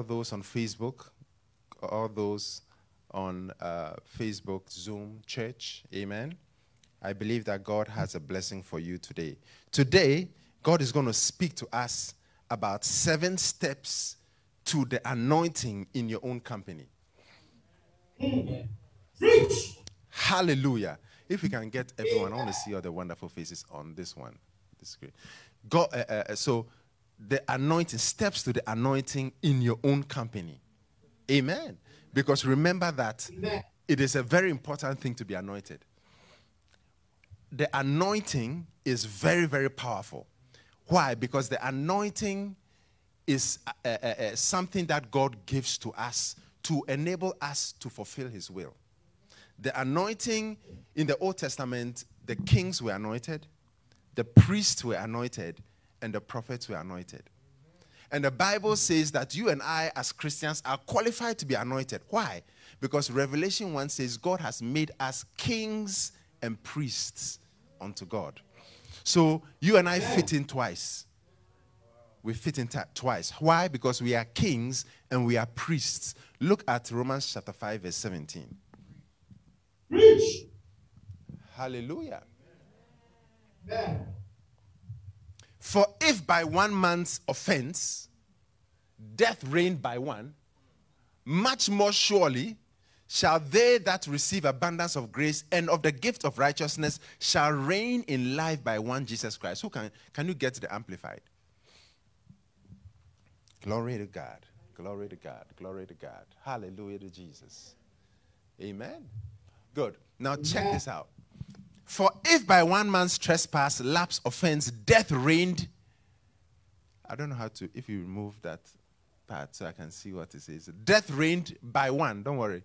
all those on Facebook, all those on uh, Facebook, Zoom, church. Amen. I believe that God has a blessing for you today. Today, God is going to speak to us about seven steps to the anointing in your own company. Preach. Hallelujah. If we can get everyone, I want to see all the wonderful faces on this one. This is great. God, uh, uh, uh, so the anointing, steps to the anointing in your own company. Amen. Because remember that Amen. it is a very important thing to be anointed. The anointing is very, very powerful. Why? Because the anointing is uh, uh, uh, something that God gives to us to enable us to fulfill His will. The anointing in the Old Testament, the kings were anointed, the priests were anointed, and the prophets were anointed. And the Bible says that you and I, as Christians, are qualified to be anointed. Why? Because Revelation 1 says God has made us kings and priests unto God. So you and I fit in twice. We fit in t- twice. Why? Because we are kings and we are priests. Look at Romans chapter 5, verse 17. Preach. Hallelujah. Amen. For if by one man's offense death reigned by one, much more surely shall they that receive abundance of grace and of the gift of righteousness shall reign in life by one Jesus Christ. Who can can you get the amplified? Glory to God. Glory to God. Glory to God. Hallelujah to Jesus. Amen. Good. Now check this out. For if by one man's trespass, lapse, offense, death reigned. I don't know how to, if you remove that part so I can see what it says. Death reigned by one. Don't worry.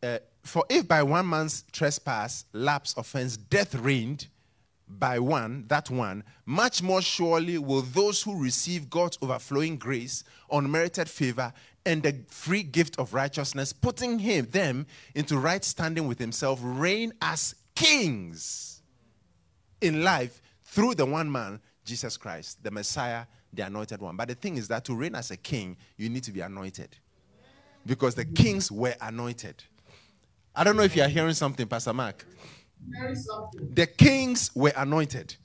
Uh, for if by one man's trespass, lapse, offense, death reigned by one, that one, much more surely will those who receive God's overflowing grace, unmerited favor, and the free gift of righteousness, putting him them into right standing with himself, reign as kings in life through the one man, Jesus Christ, the Messiah, the anointed one. But the thing is that to reign as a king, you need to be anointed. Because the kings were anointed. I don't know if you are hearing something, Pastor Mark. The kings were anointed.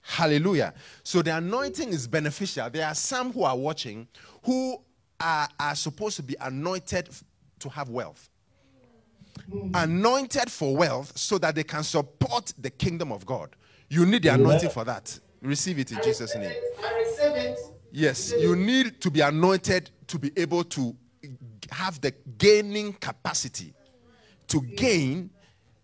Hallelujah. So the anointing is beneficial. There are some who are watching who are, are supposed to be anointed to have wealth. Anointed for wealth so that they can support the kingdom of God. You need the anointing for that. Receive it in I Jesus' name. Yes, you need to be anointed to be able to have the gaining capacity to gain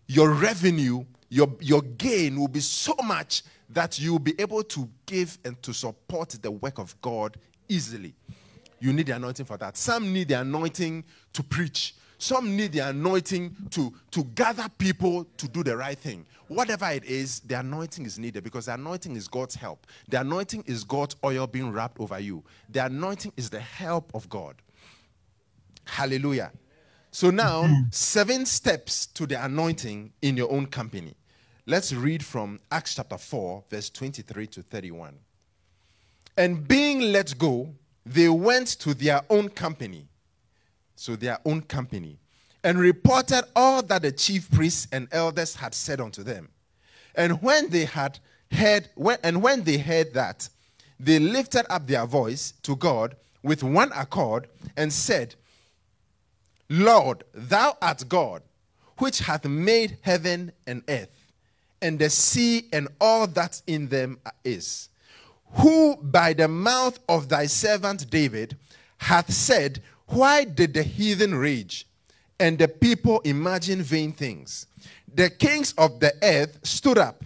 your revenue, your, your gain will be so much that you'll be able to give and to support the work of God easily you need the anointing for that. Some need the anointing to preach. Some need the anointing to, to gather people to do the right thing. Whatever it is, the anointing is needed because the anointing is God's help. The anointing is God's oil being wrapped over you. The anointing is the help of God. Hallelujah. So now, mm-hmm. seven steps to the anointing in your own company. Let's read from Acts chapter 4, verse 23 to 31. And being let go, they went to their own company, so their own company, and reported all that the chief priests and elders had said unto them. And when they had heard, and when they heard that, they lifted up their voice to God with one accord and said, Lord, thou art God, which hath made heaven and earth, and the sea and all that in them is who by the mouth of thy servant David hath said, Why did the heathen rage and the people imagine vain things? The kings of the earth stood up,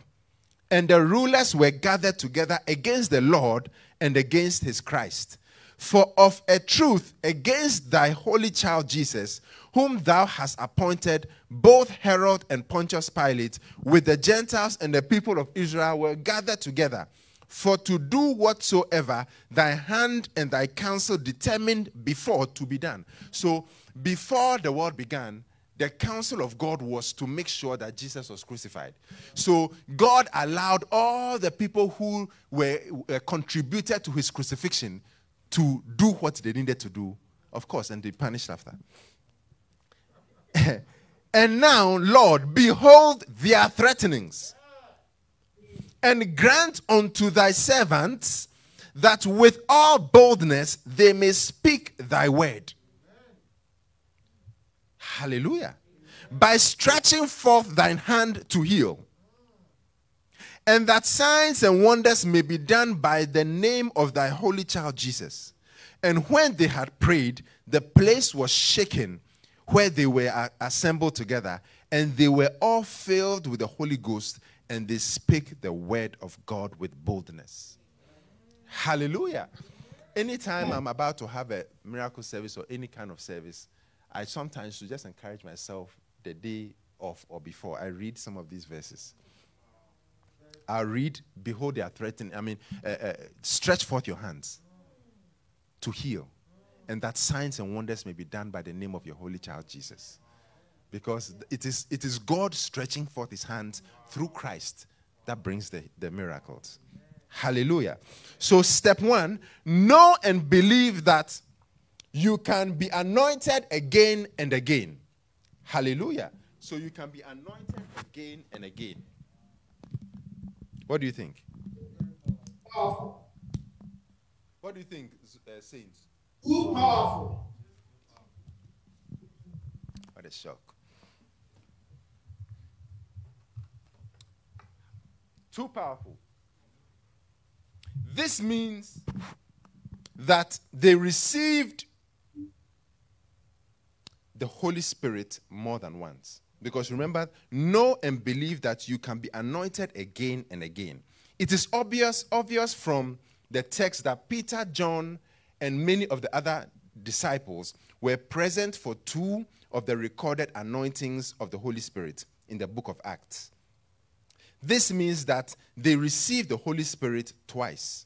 and the rulers were gathered together against the Lord and against his Christ. For of a truth, against thy holy child Jesus, whom thou hast appointed, both Herod and Pontius Pilate, with the Gentiles and the people of Israel, were gathered together for to do whatsoever thy hand and thy counsel determined before to be done. So, before the world began, the counsel of God was to make sure that Jesus was crucified. So, God allowed all the people who were uh, contributed to his crucifixion to do what they needed to do, of course, and they punished after. and now, Lord, behold their threatenings, and grant unto thy servants that with all boldness they may speak thy word. Hallelujah. By stretching forth thine hand to heal and that signs and wonders may be done by the name of thy holy child Jesus. And when they had prayed, the place was shaken where they were assembled together, and they were all filled with the Holy Ghost, and they speak the word of God with boldness. Hallelujah. Anytime I'm about to have a miracle service or any kind of service, I sometimes should just encourage myself the day of or before I read some of these verses. I read, Behold, they are threatening. I mean, uh, uh, stretch forth your hands to heal, and that signs and wonders may be done by the name of your holy child Jesus. Because it is, it is God stretching forth his hands through Christ that brings the, the miracles. Hallelujah. So, step one know and believe that you can be anointed again and again. Hallelujah. So, you can be anointed again and again. What do you think? Powerful. What do you think, uh, saints? Too powerful. What a shock. Too powerful. This means that they received the Holy Spirit more than once. Because remember, know and believe that you can be anointed again and again. It is obvious, obvious from the text that Peter, John, and many of the other disciples were present for two of the recorded anointings of the Holy Spirit in the book of Acts. This means that they received the Holy Spirit twice.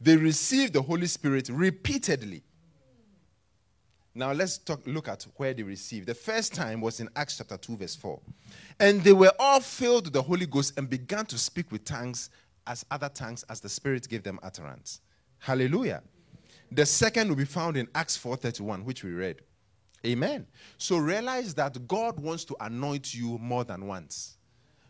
They received the Holy Spirit repeatedly. Now let's talk, look at where they received. The first time was in Acts chapter 2, verse 4. And they were all filled with the Holy Ghost and began to speak with tongues as other tongues as the Spirit gave them utterance. Hallelujah. The second will be found in Acts 4:31, which we read. Amen. So realize that God wants to anoint you more than once.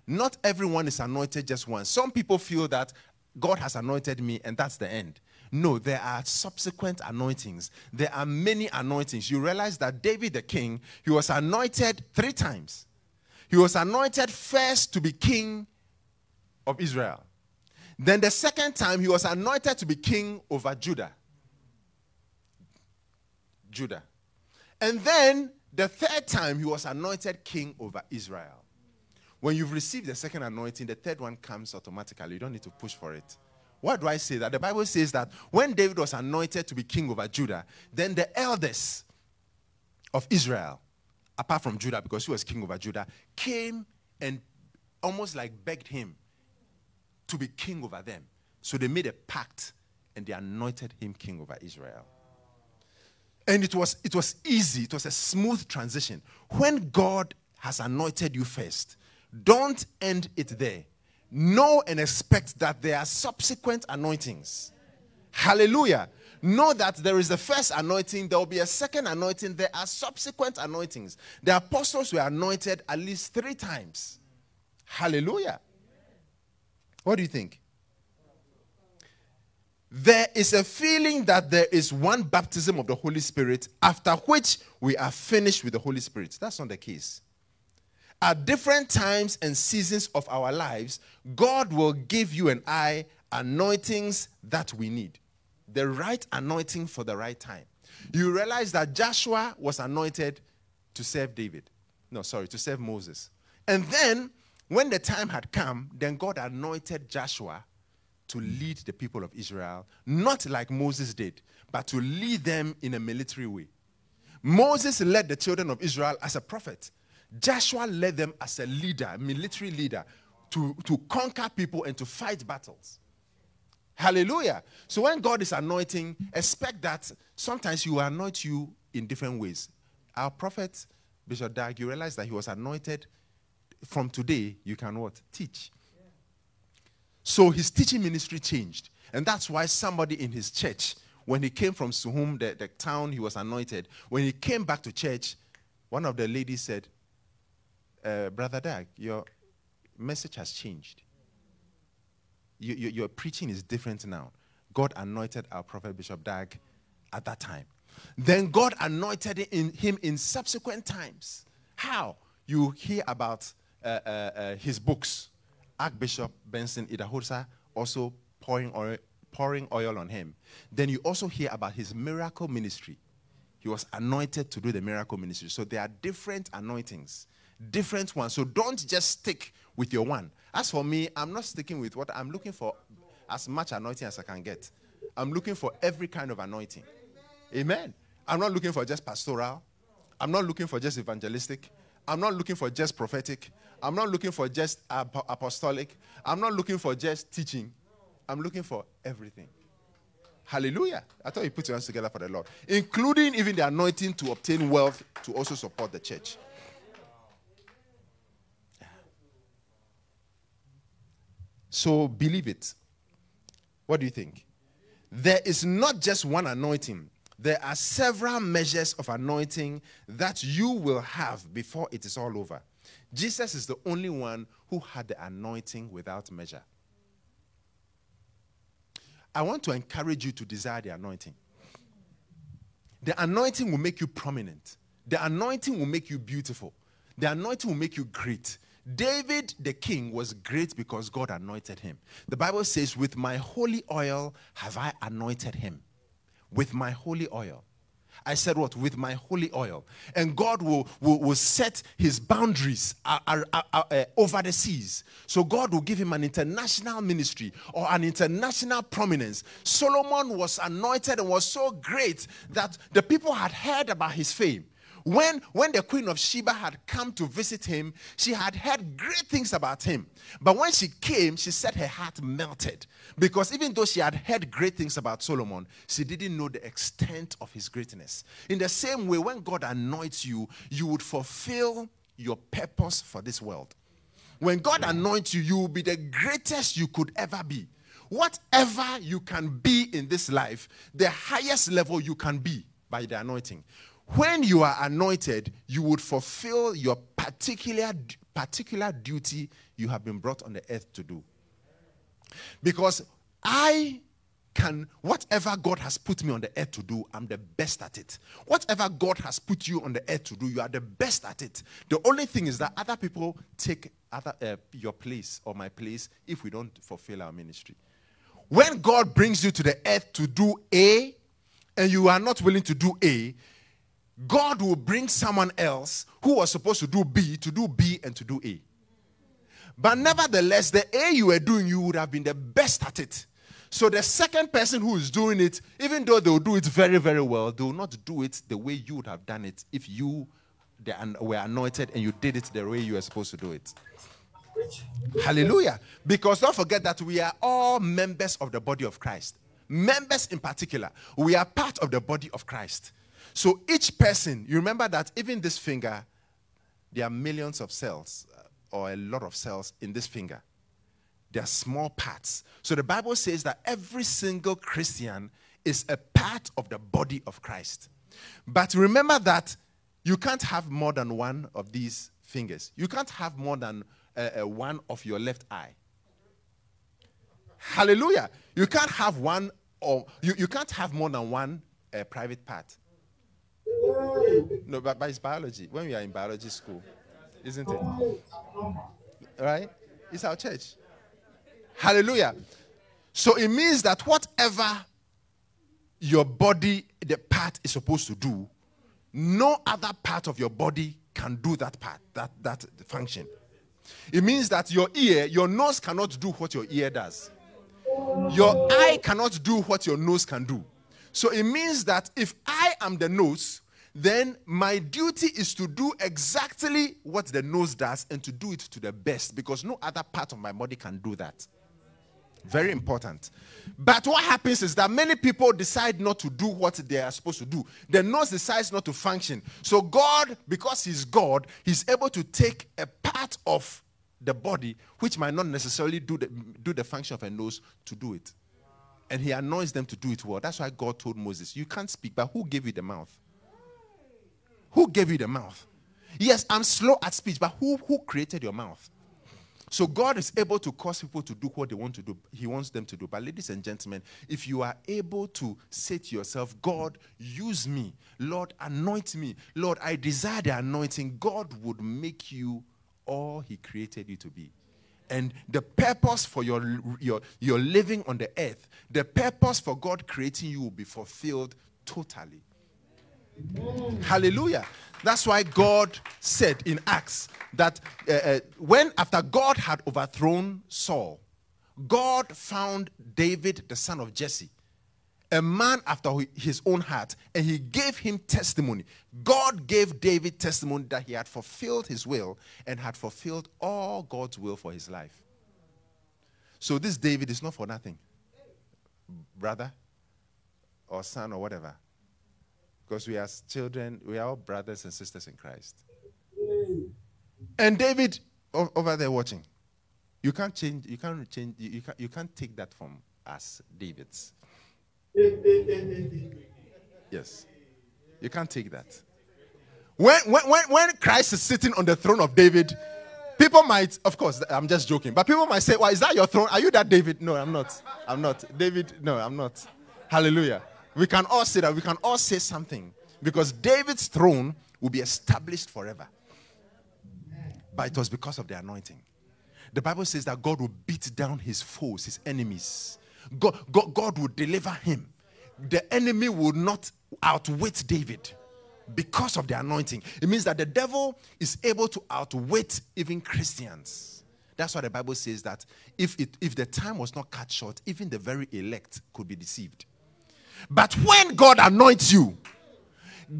Not everyone is anointed just once. Some people feel that God has anointed me and that's the end. No, there are subsequent anointings. There are many anointings. You realize that David the king, he was anointed three times. He was anointed first to be king of Israel. Then the second time, he was anointed to be king over Judah. Judah. And then the third time, he was anointed king over Israel. When you've received the second anointing, the third one comes automatically. You don't need to push for it. Why do I say that? The Bible says that when David was anointed to be king over Judah, then the elders of Israel, apart from Judah, because he was king over Judah, came and almost like begged him to be king over them. So they made a pact and they anointed him king over Israel. And it was it was easy, it was a smooth transition. When God has anointed you first, don't end it there know and expect that there are subsequent anointings. Hallelujah. Know that there is the first anointing, there will be a second anointing, there are subsequent anointings. The apostles were anointed at least three times. Hallelujah. What do you think? There is a feeling that there is one baptism of the Holy Spirit after which we are finished with the Holy Spirit. That's not the case. At different times and seasons of our lives, God will give you and I anointings that we need. The right anointing for the right time. You realize that Joshua was anointed to serve David. No, sorry, to serve Moses. And then, when the time had come, then God anointed Joshua to lead the people of Israel, not like Moses did, but to lead them in a military way. Moses led the children of Israel as a prophet. Joshua led them as a leader, military leader, to, to conquer people and to fight battles. Hallelujah. So when God is anointing, expect that sometimes He will anoint you in different ways. Our prophet, Bishop Dag, you realize that he was anointed. From today, you can what? Teach. So his teaching ministry changed. And that's why somebody in his church when he came from Suhum, the, the town he was anointed, when he came back to church, one of the ladies said, uh, Brother Dag, your message has changed. You, you, your preaching is different now. God anointed our prophet Bishop Dag at that time. Then God anointed in him in subsequent times. How? You hear about uh, uh, uh, his books. Archbishop Benson Idahosa also pouring oil, pouring oil on him. Then you also hear about his miracle ministry. He was anointed to do the miracle ministry. So there are different anointings, different ones. So don't just stick with your one. As for me, I'm not sticking with what I'm looking for as much anointing as I can get. I'm looking for every kind of anointing. Amen. I'm not looking for just pastoral. I'm not looking for just evangelistic. I'm not looking for just prophetic. I'm not looking for just ap- apostolic. I'm not looking for just teaching. I'm looking for everything. Hallelujah. I thought you put your hands together for the Lord, including even the anointing to obtain wealth to also support the church. So believe it. What do you think? There is not just one anointing, there are several measures of anointing that you will have before it is all over. Jesus is the only one who had the anointing without measure. I want to encourage you to desire the anointing. The anointing will make you prominent. The anointing will make you beautiful. The anointing will make you great. David the king was great because God anointed him. The Bible says, With my holy oil have I anointed him. With my holy oil. I said, What? With my holy oil. And God will, will, will set his boundaries uh, uh, uh, uh, over the seas. So God will give him an international ministry or an international prominence. Solomon was anointed and was so great that the people had heard about his fame. When, when the queen of Sheba had come to visit him, she had heard great things about him. But when she came, she said her heart melted. Because even though she had heard great things about Solomon, she didn't know the extent of his greatness. In the same way, when God anoints you, you would fulfill your purpose for this world. When God anoints you, you will be the greatest you could ever be. Whatever you can be in this life, the highest level you can be by the anointing when you are anointed, you would fulfill your particular, particular duty you have been brought on the earth to do. Because I can, whatever God has put me on the earth to do, I'm the best at it. Whatever God has put you on the earth to do, you are the best at it. The only thing is that other people take other, uh, your place or my place if we don't fulfill our ministry. When God brings you to the earth to do A, and you are not willing to do A, God will bring someone else who was supposed to do B to do B and to do A. But nevertheless, the A you were doing, you would have been the best at it. So the second person who is doing it, even though they will do it very, very well, they will not do it the way you would have done it if you were anointed and you did it the way you were supposed to do it. Hallelujah. Because don't forget that we are all members of the body of Christ. Members in particular, we are part of the body of Christ. So each person, you remember that even this finger, there are millions of cells uh, or a lot of cells in this finger. They are small parts. So the Bible says that every single Christian is a part of the body of Christ. But remember that you can't have more than one of these fingers. You can't have more than uh, uh, one of your left eye. Hallelujah. You can't have one or you, you can't have more than one uh, private part. No, but, but it's biology. When we are in biology school, isn't it? Right? It's our church. Hallelujah. So it means that whatever your body, the part is supposed to do, no other part of your body can do that part, that, that function. It means that your ear, your nose cannot do what your ear does. Your eye cannot do what your nose can do. So it means that if I am the nose, then my duty is to do exactly what the nose does and to do it to the best because no other part of my body can do that. Very important. But what happens is that many people decide not to do what they are supposed to do. The nose decides not to function. So, God, because He's God, He's able to take a part of the body which might not necessarily do the, do the function of a nose to do it. And he anoints them to do it well. That's why God told Moses, You can't speak, but who gave you the mouth? Who gave you the mouth? Yes, I'm slow at speech, but who, who created your mouth? So God is able to cause people to do what they want to do. He wants them to do. But ladies and gentlemen, if you are able to say to yourself, God, use me. Lord, anoint me. Lord, I desire the anointing. God would make you all he created you to be. And the purpose for your, your, your living on the earth, the purpose for God creating you will be fulfilled totally. Hallelujah. That's why God said in Acts that uh, uh, when, after God had overthrown Saul, God found David, the son of Jesse, a man after his own heart, and he gave him testimony. God gave David testimony that he had fulfilled his will and had fulfilled all God's will for his life. So this David is not for nothing, brother or son or whatever. Because we are children, we are all brothers and sisters in Christ. And David over there watching, you can't change, you can't change, you can't, you can't take that from us, Davids. yes. You can't take that. When, when, when Christ is sitting on the throne of David, people might, of course, I'm just joking, but people might say, Well, is that your throne? Are you that David? No, I'm not. I'm not. David, no, I'm not. Hallelujah. We can all say that. We can all say something. Because David's throne will be established forever. But it was because of the anointing. The Bible says that God will beat down his foes, his enemies. God, God, God will deliver him. The enemy will not outwit David because of the anointing. It means that the devil is able to outwit even Christians. That's why the Bible says that if, it, if the time was not cut short, even the very elect could be deceived. But when God anoints you,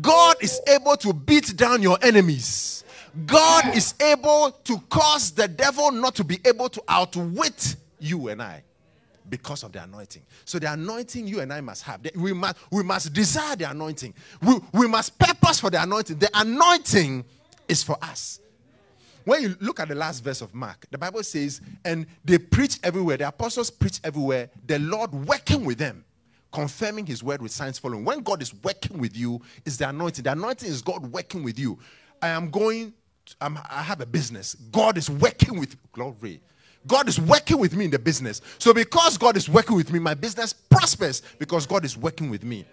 God is able to beat down your enemies. God is able to cause the devil not to be able to outwit you and I because of the anointing. So the anointing you and I must have. We must, we must desire the anointing. We, we must purpose for the anointing. The anointing is for us. When you look at the last verse of Mark, the Bible says, and they preach everywhere. The apostles preach everywhere. The Lord working with them confirming his word with signs following. When God is working with you, is the anointing. The anointing is God working with you. I am going, I'm, i have a business. God is working with glory. God is working with me in the business. So because God is working with me, my business prospers because God is working with me.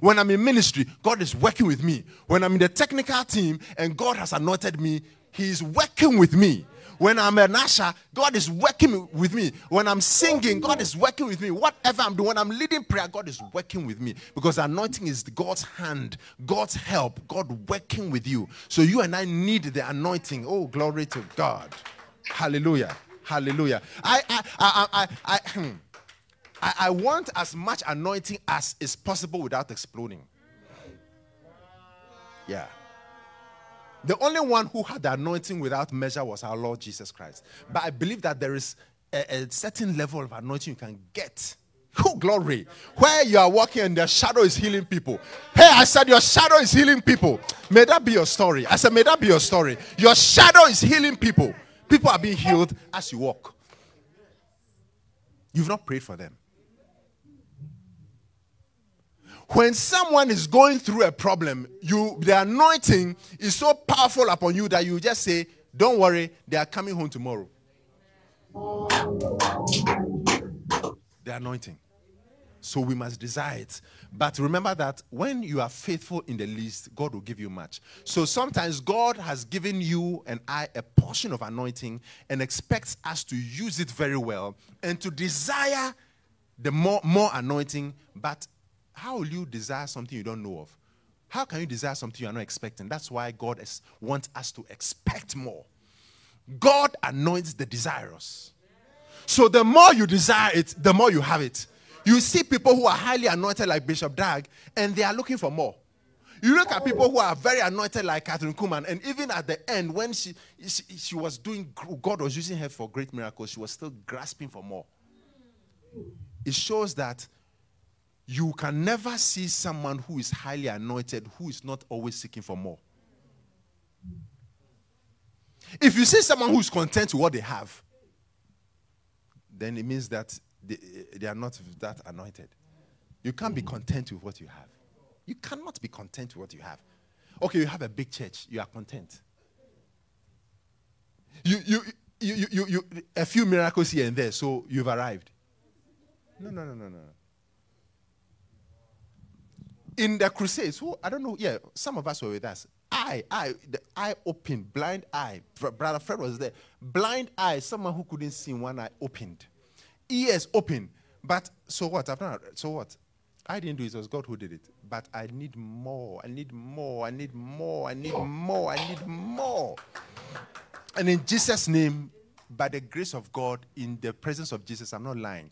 When I'm in ministry, God is working with me. When I'm in the technical team and God has anointed me, He is working with me. When I'm an usher, God is working with me. When I'm singing, God is working with me. Whatever I'm doing, when I'm leading prayer, God is working with me. Because anointing is God's hand, God's help, God working with you. So you and I need the anointing. Oh, glory to God. Hallelujah. Hallelujah. I I I I, I, hmm. I, I want as much anointing as is possible without exploding. Yeah. The only one who had the anointing without measure was our Lord Jesus Christ. But I believe that there is a, a certain level of anointing you can get. Oh, glory. Where you are walking and the shadow is healing people. Hey, I said your shadow is healing people. May that be your story. I said, may that be your story. Your shadow is healing people. People are being healed as you walk. You've not prayed for them. When someone is going through a problem, you the anointing is so powerful upon you that you just say, "Don't worry, they are coming home tomorrow." The anointing. So we must desire it. But remember that when you are faithful in the least, God will give you much. So sometimes God has given you and I a portion of anointing and expects us to use it very well and to desire the more, more anointing, but how will you desire something you don't know of? How can you desire something you are not expecting? That's why God is, wants us to expect more. God anoints the desirous. So the more you desire it, the more you have it. You see people who are highly anointed like Bishop Dag, and they are looking for more. You look at people who are very anointed like Kathryn Kuhlman, and even at the end, when she, she, she was doing, God was using her for great miracles, she was still grasping for more. It shows that you can never see someone who is highly anointed who is not always seeking for more. If you see someone who's content with what they have, then it means that they, they are not that anointed. You can't be content with what you have. You cannot be content with what you have. Okay, you have a big church, you are content. You, you, you, you, you a few miracles here and there, so you've arrived. No, no, no, no, no. In the crusades, who I don't know, yeah, some of us were with us. i i the eye open, blind eye. Brother Fred was there. Blind eye, someone who couldn't see one eye opened. Ears open. But so what? I've not, so what? I didn't do it, it was God who did it. But I need more. I need more. I need more. I need more. I need more. And in Jesus' name, by the grace of God, in the presence of Jesus, I'm not lying.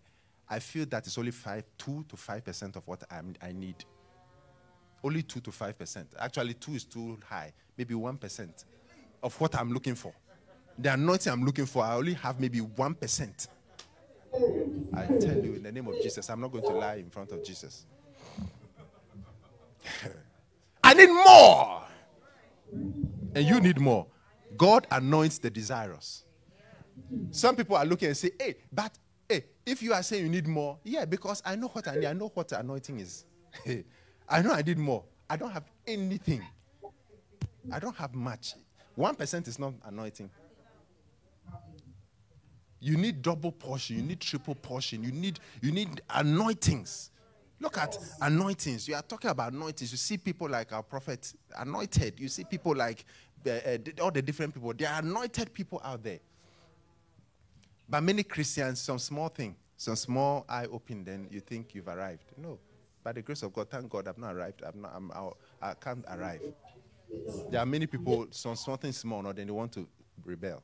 I feel that it's only five, two to five percent of what I'm, I need. Only two to five percent. Actually, two is too high. Maybe one percent of what I'm looking for. The anointing I'm looking for, I only have maybe one percent. I tell you, in the name of Jesus, I'm not going to lie in front of Jesus. I need more. And you need more. God anoints the desirous. Some people are looking and say, hey, but hey, if you are saying you need more, yeah, because I know what I need. I know what anointing is. I know I did more. I don't have anything. I don't have much. One percent is not anointing. You need double portion. You need triple portion. You need you need anointings. Look at anointings. You are talking about anointings. You see people like our prophet anointed. You see people like uh, all the different people. There are anointed people out there. But many Christians, some small thing, some small eye open, then you think you've arrived. No. By the grace of God, thank God I've not arrived. I'm not, I'm, I can't arrive. There are many people, some something small, no, then they want to rebel.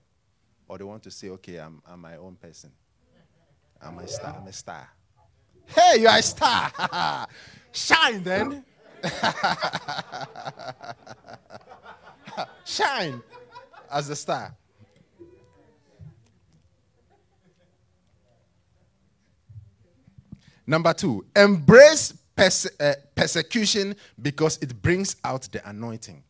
Or they want to say, okay, I'm, I'm my own person. I'm a star. I'm a star. Hey, you are a star. Shine then. Shine as a star. Number two, embrace perse- uh, persecution because it brings out the anointing.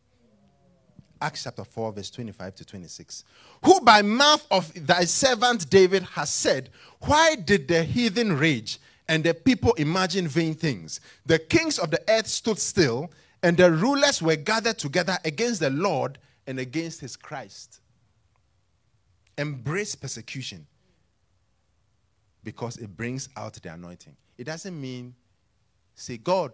Acts chapter 4, verse 25 to 26. Who by mouth of thy servant David has said, Why did the heathen rage and the people imagine vain things? The kings of the earth stood still, and the rulers were gathered together against the Lord and against his Christ. Embrace persecution because it brings out the anointing. It doesn't mean, say, God,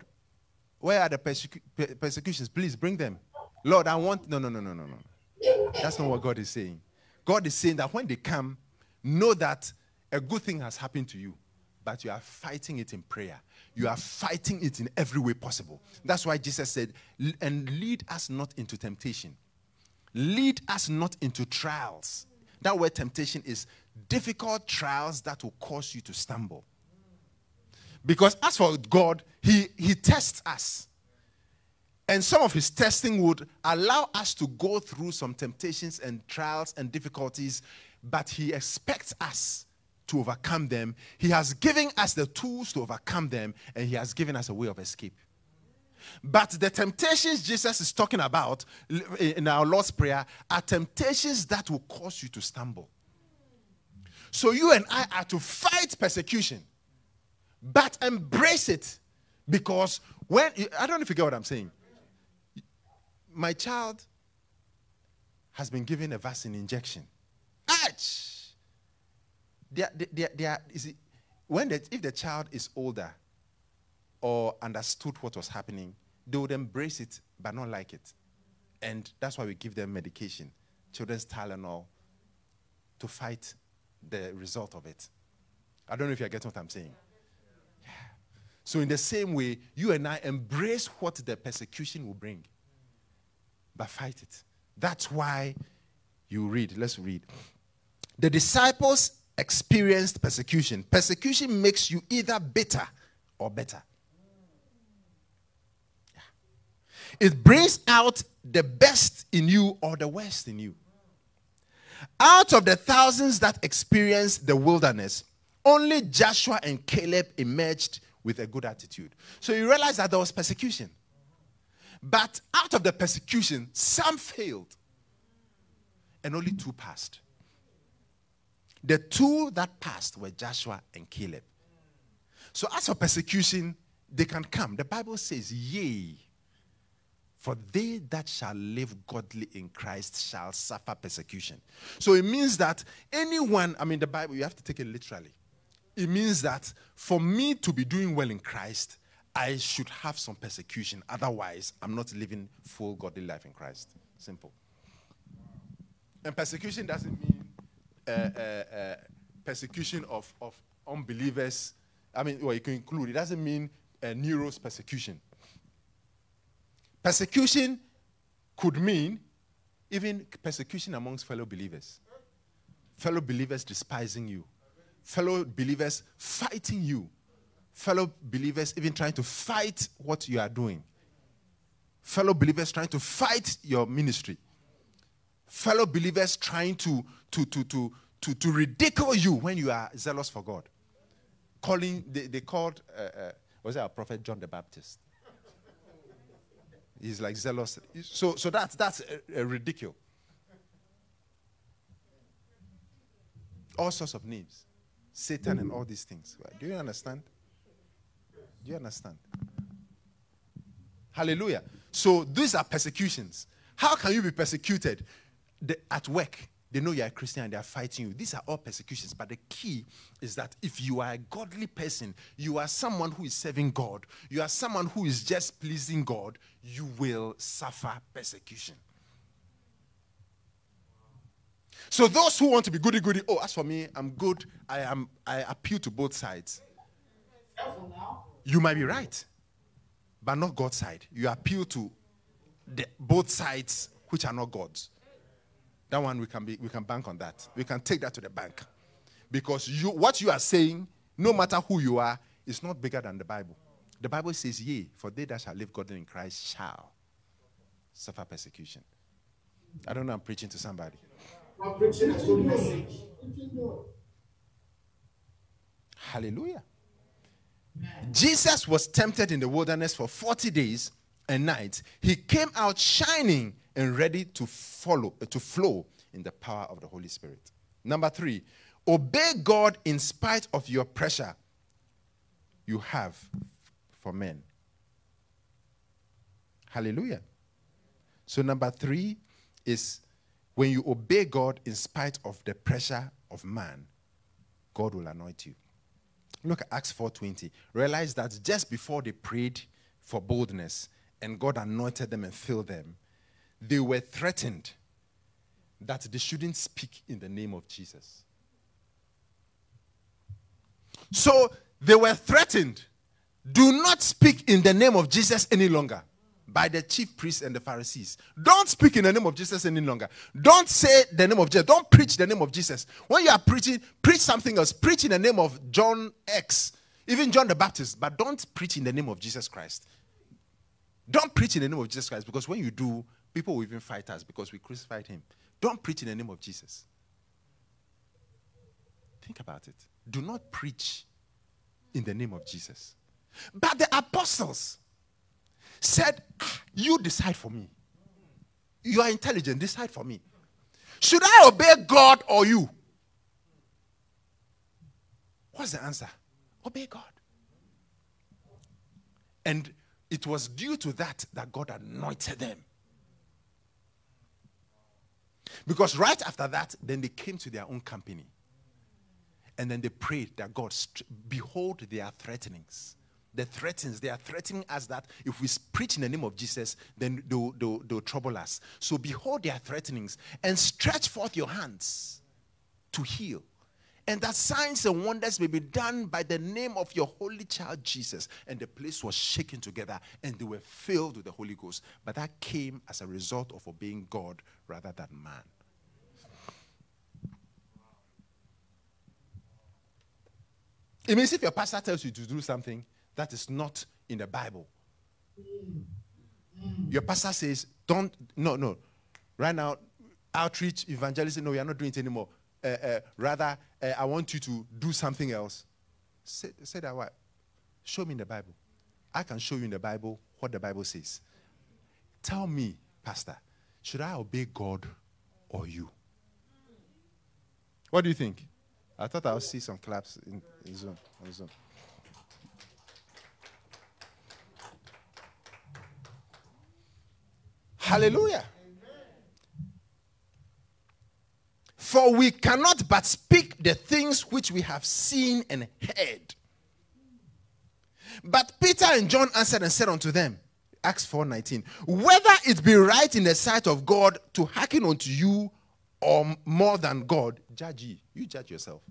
where are the persecu- persecutions? Please bring them. Lord, I want. No, no, no, no, no, no. That's not what God is saying. God is saying that when they come, know that a good thing has happened to you, but you are fighting it in prayer. You are fighting it in every way possible. That's why Jesus said, and lead us not into temptation. Lead us not into trials. That word temptation is difficult trials that will cause you to stumble. Because as for God, He, he tests us. And some of His testing would allow us to go through some temptations and trials and difficulties, but He expects us to overcome them. He has given us the tools to overcome them, and He has given us a way of escape. But the temptations Jesus is talking about in our Lord's Prayer are temptations that will cause you to stumble. So you and I are to fight persecution but embrace it because when I don't know if you get what I'm saying. My child has been given a vaccine injection. Ouch! They are, they are, they are, it, when if the child is older or understood what was happening, they would embrace it but not like it. And that's why we give them medication, children's Tylenol, to fight the result of it. I don't know if you're getting what I'm saying. So, in the same way, you and I embrace what the persecution will bring, but fight it. That's why you read. Let's read. The disciples experienced persecution. Persecution makes you either bitter or better. It brings out the best in you or the worst in you. Out of the thousands that experienced the wilderness, only Joshua and Caleb emerged with a good attitude. So you realize that there was persecution. But out of the persecution, some failed and only two passed. The two that passed were Joshua and Caleb. So, as for persecution, they can come. The Bible says, Yea, for they that shall live godly in Christ shall suffer persecution. So it means that anyone, I mean, the Bible, you have to take it literally. It means that for me to be doing well in Christ, I should have some persecution. Otherwise, I'm not living full godly life in Christ. Simple. And persecution doesn't mean uh, uh, uh, persecution of, of unbelievers. I mean, well, you can include, it doesn't mean uh, Nero's persecution. Persecution could mean even persecution amongst fellow believers. Fellow believers despising you. Fellow believers fighting you. Fellow believers even trying to fight what you are doing. Fellow believers trying to fight your ministry. Fellow believers trying to, to, to, to, to, to ridicule you when you are zealous for God. Calling, they, they called, uh, uh, was that our prophet John the Baptist? He's like zealous. So, so that's, that's a, a ridicule. All sorts of names. Satan and hmm. all these things. Do you understand? Do you understand? Hallelujah. So these are persecutions. How can you be persecuted? The, at work, they know you're a Christian and they're fighting you. These are all persecutions. But the key is that if you are a godly person, you are someone who is serving God, you are someone who is just pleasing God, you will suffer persecution. So those who want to be goody goody, oh, as for me, I'm good. I am I appeal to both sides. You might be right, but not God's side. You appeal to the, both sides which are not God's. That one we can be we can bank on that. We can take that to the bank. Because you what you are saying, no matter who you are, is not bigger than the Bible. The Bible says, Yea, for they that shall live godly in Christ shall suffer persecution. I don't know, I'm preaching to somebody. Preaching a good message. Hallelujah. Jesus was tempted in the wilderness for 40 days and nights. He came out shining and ready to follow uh, to flow in the power of the Holy Spirit. Number 3, obey God in spite of your pressure you have for men. Hallelujah. So number 3 is when you obey God in spite of the pressure of man, God will anoint you. Look at Acts 4:20. Realize that just before they prayed for boldness and God anointed them and filled them, they were threatened that they shouldn't speak in the name of Jesus. So they were threatened do not speak in the name of Jesus any longer by the chief priests and the Pharisees. Don't speak in the name of Jesus any longer. Don't say the name of Jesus. Don't preach the name of Jesus. When you are preaching, preach something else. Preach in the name of John X, even John the Baptist, but don't preach in the name of Jesus Christ. Don't preach in the name of Jesus Christ because when you do, people will even fight us because we crucified him. Don't preach in the name of Jesus. Think about it. Do not preach in the name of Jesus. But the apostles, said, ah, You decide for me. You are intelligent, decide for me. Should I obey God or you? What's the answer? Obey God. And it was due to that that God anointed them. Because right after that, then they came to their own company. And then they prayed that God, behold their threatenings the threatens, they are threatening us that if we preach in the name of Jesus, then they'll, they'll, they'll trouble us. So behold their threatenings and stretch forth your hands to heal. And that signs and wonders may be done by the name of your holy child Jesus. And the place was shaken together and they were filled with the Holy Ghost. But that came as a result of obeying God rather than man. It means if your pastor tells you to do something, that is not in the Bible. Your pastor says, don't, no, no. Right now, outreach, evangelism, no, we are not doing it anymore. Uh, uh, rather, uh, I want you to do something else. Say, say that what? Show me in the Bible. I can show you in the Bible what the Bible says. Tell me, Pastor, should I obey God or you? What do you think? I thought I'll see some claps in, in Zoom. On Zoom. Hallelujah. For we cannot but speak the things which we have seen and heard. But Peter and John answered and said unto them, Acts 4:19, whether it be right in the sight of God to hearken unto you or more than God, judge ye. You judge yourself.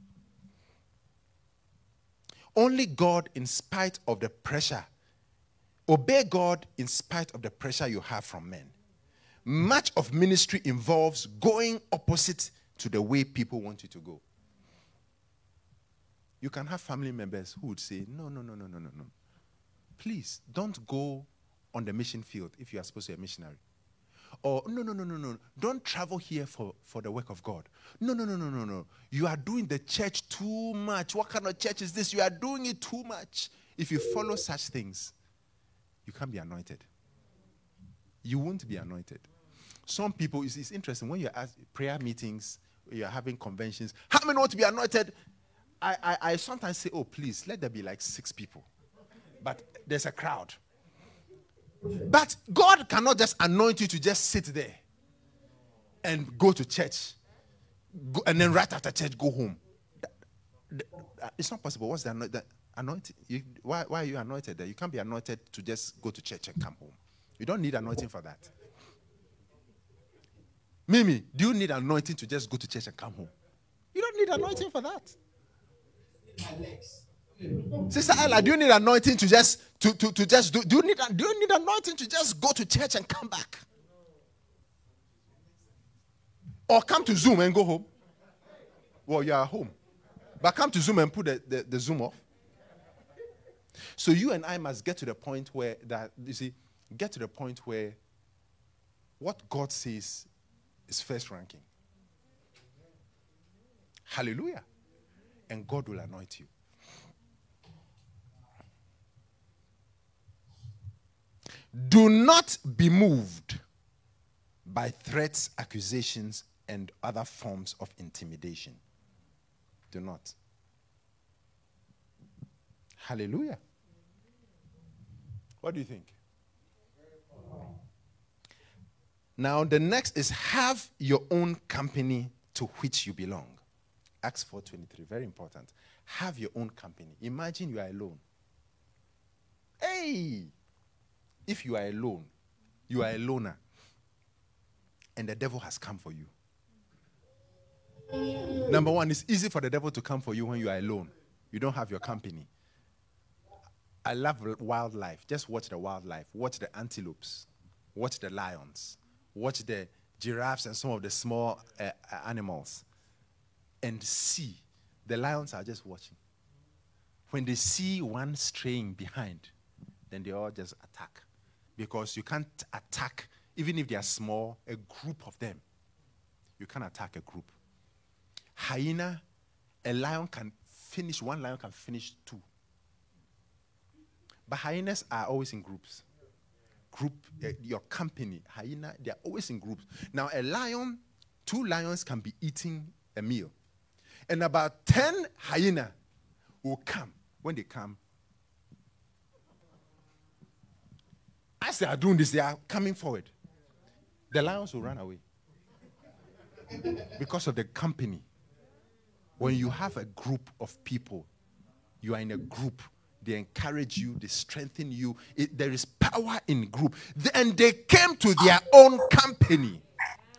Only God, in spite of the pressure, obey God in spite of the pressure you have from men. Much of ministry involves going opposite to the way people want you to go. You can have family members who would say, No, no, no, no, no, no, no. Please don't go on the mission field if you are supposed to be a missionary. Or, no, no, no, no, no. Don't travel here for, for the work of God. No, no, no, no, no, no. You are doing the church too much. What kind of church is this? You are doing it too much. If you follow such things, you can't be anointed. You won't be anointed. Some people, it's, it's interesting, when you're at prayer meetings, you're having conventions, how many want to be anointed? I, I, I sometimes say, oh, please, let there be like six people. But there's a crowd. But God cannot just anoint you to just sit there and go to church go, and then right after church go home. it's not possible. What's the, the anointing? You, why, why are you anointed there? You can't be anointed to just go to church and come home. You don't need anointing for that. Mimi, do you need anointing to just go to church and come home? You don't need anointing for that. Sister Ella, do you need anointing to just to, to, to just do, do you need do you need anointing to just go to church and come back? Or come to Zoom and go home? Well, you are home. But come to Zoom and put the, the, the Zoom off. So you and I must get to the point where that you see, get to the point where what God says is first ranking. Hallelujah. And God will anoint you. Do not be moved by threats, accusations, and other forms of intimidation. Do not. Hallelujah. What do you think? Now, the next is have your own company to which you belong. Acts 4:23, very important. Have your own company. Imagine you are alone. Hey! If you are alone, you are a loner, and the devil has come for you. Number one, it's easy for the devil to come for you when you are alone. You don't have your company. I love wildlife. Just watch the wildlife. Watch the antelopes. Watch the lions. Watch the giraffes and some of the small uh, animals. And see. The lions are just watching. When they see one straying behind, then they all just attack because you can't attack, even if they are small, a group of them. You can't attack a group. Hyena, a lion can finish, one lion can finish two. But hyenas are always in groups. Group, uh, your company, hyena, they are always in groups. Now, a lion, two lions can be eating a meal. And about 10 hyena will come. When they come, As they are doing this, they are coming forward. The lions will run away because of the company. When you have a group of people, you are in a group, they encourage you, they strengthen you. It, there is power in group. And they came to their own company.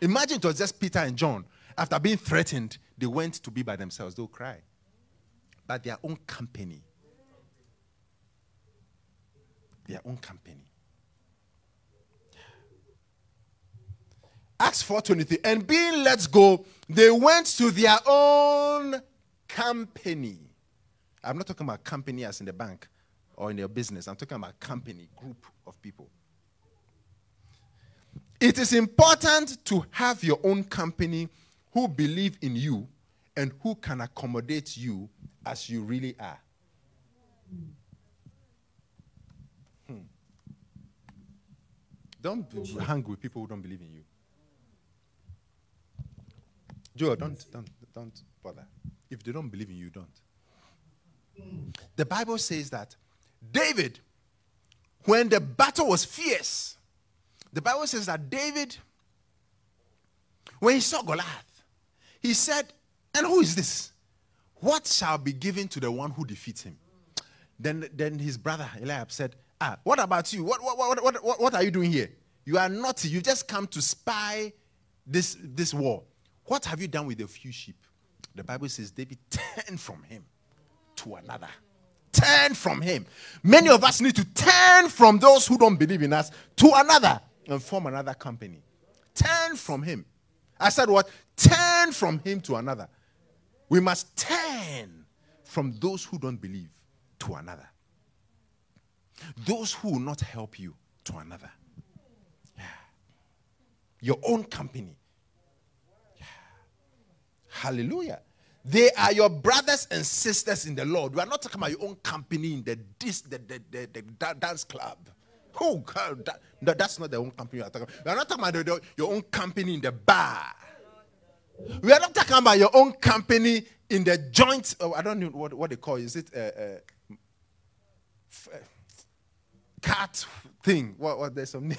Imagine it was just Peter and John. After being threatened, they went to be by themselves. They'll cry. But their own company. Their own company. Acts 4:23. And being let go, they went to their own company. I'm not talking about company as in the bank or in your business. I'm talking about company, group of people. It is important to have your own company who believe in you and who can accommodate you as you really are. Hmm. Don't hang with people who don't believe in you. Joe, don't, don't, don't bother. If they don't believe in you, you don't. The Bible says that David, when the battle was fierce, the Bible says that David, when he saw Goliath, he said, And who is this? What shall be given to the one who defeats him? Then, then his brother Eliab said, Ah, what about you? What, what, what, what, what, are you doing here? You are naughty. You just come to spy this, this war. What have you done with a few sheep? The Bible says David turned from him to another. Turn from him. Many of us need to turn from those who don't believe in us to another and form another company. Turn from him. I said what? Turn from him to another. We must turn from those who don't believe to another. Those who will not help you to another. Yeah. Your own company. Yeah. Hallelujah. They are your brothers and sisters in the Lord. We are not talking about your own company in the, this, the, the, the, the dance club. Oh, God, that, no, that's not the own company we are talking about. We are not talking about the, your own company in the bar. We are not talking about your own company in the joint. Oh, I don't know what, what they call it. Is it uh, uh, f- uh, cat thing? What, what there's some name.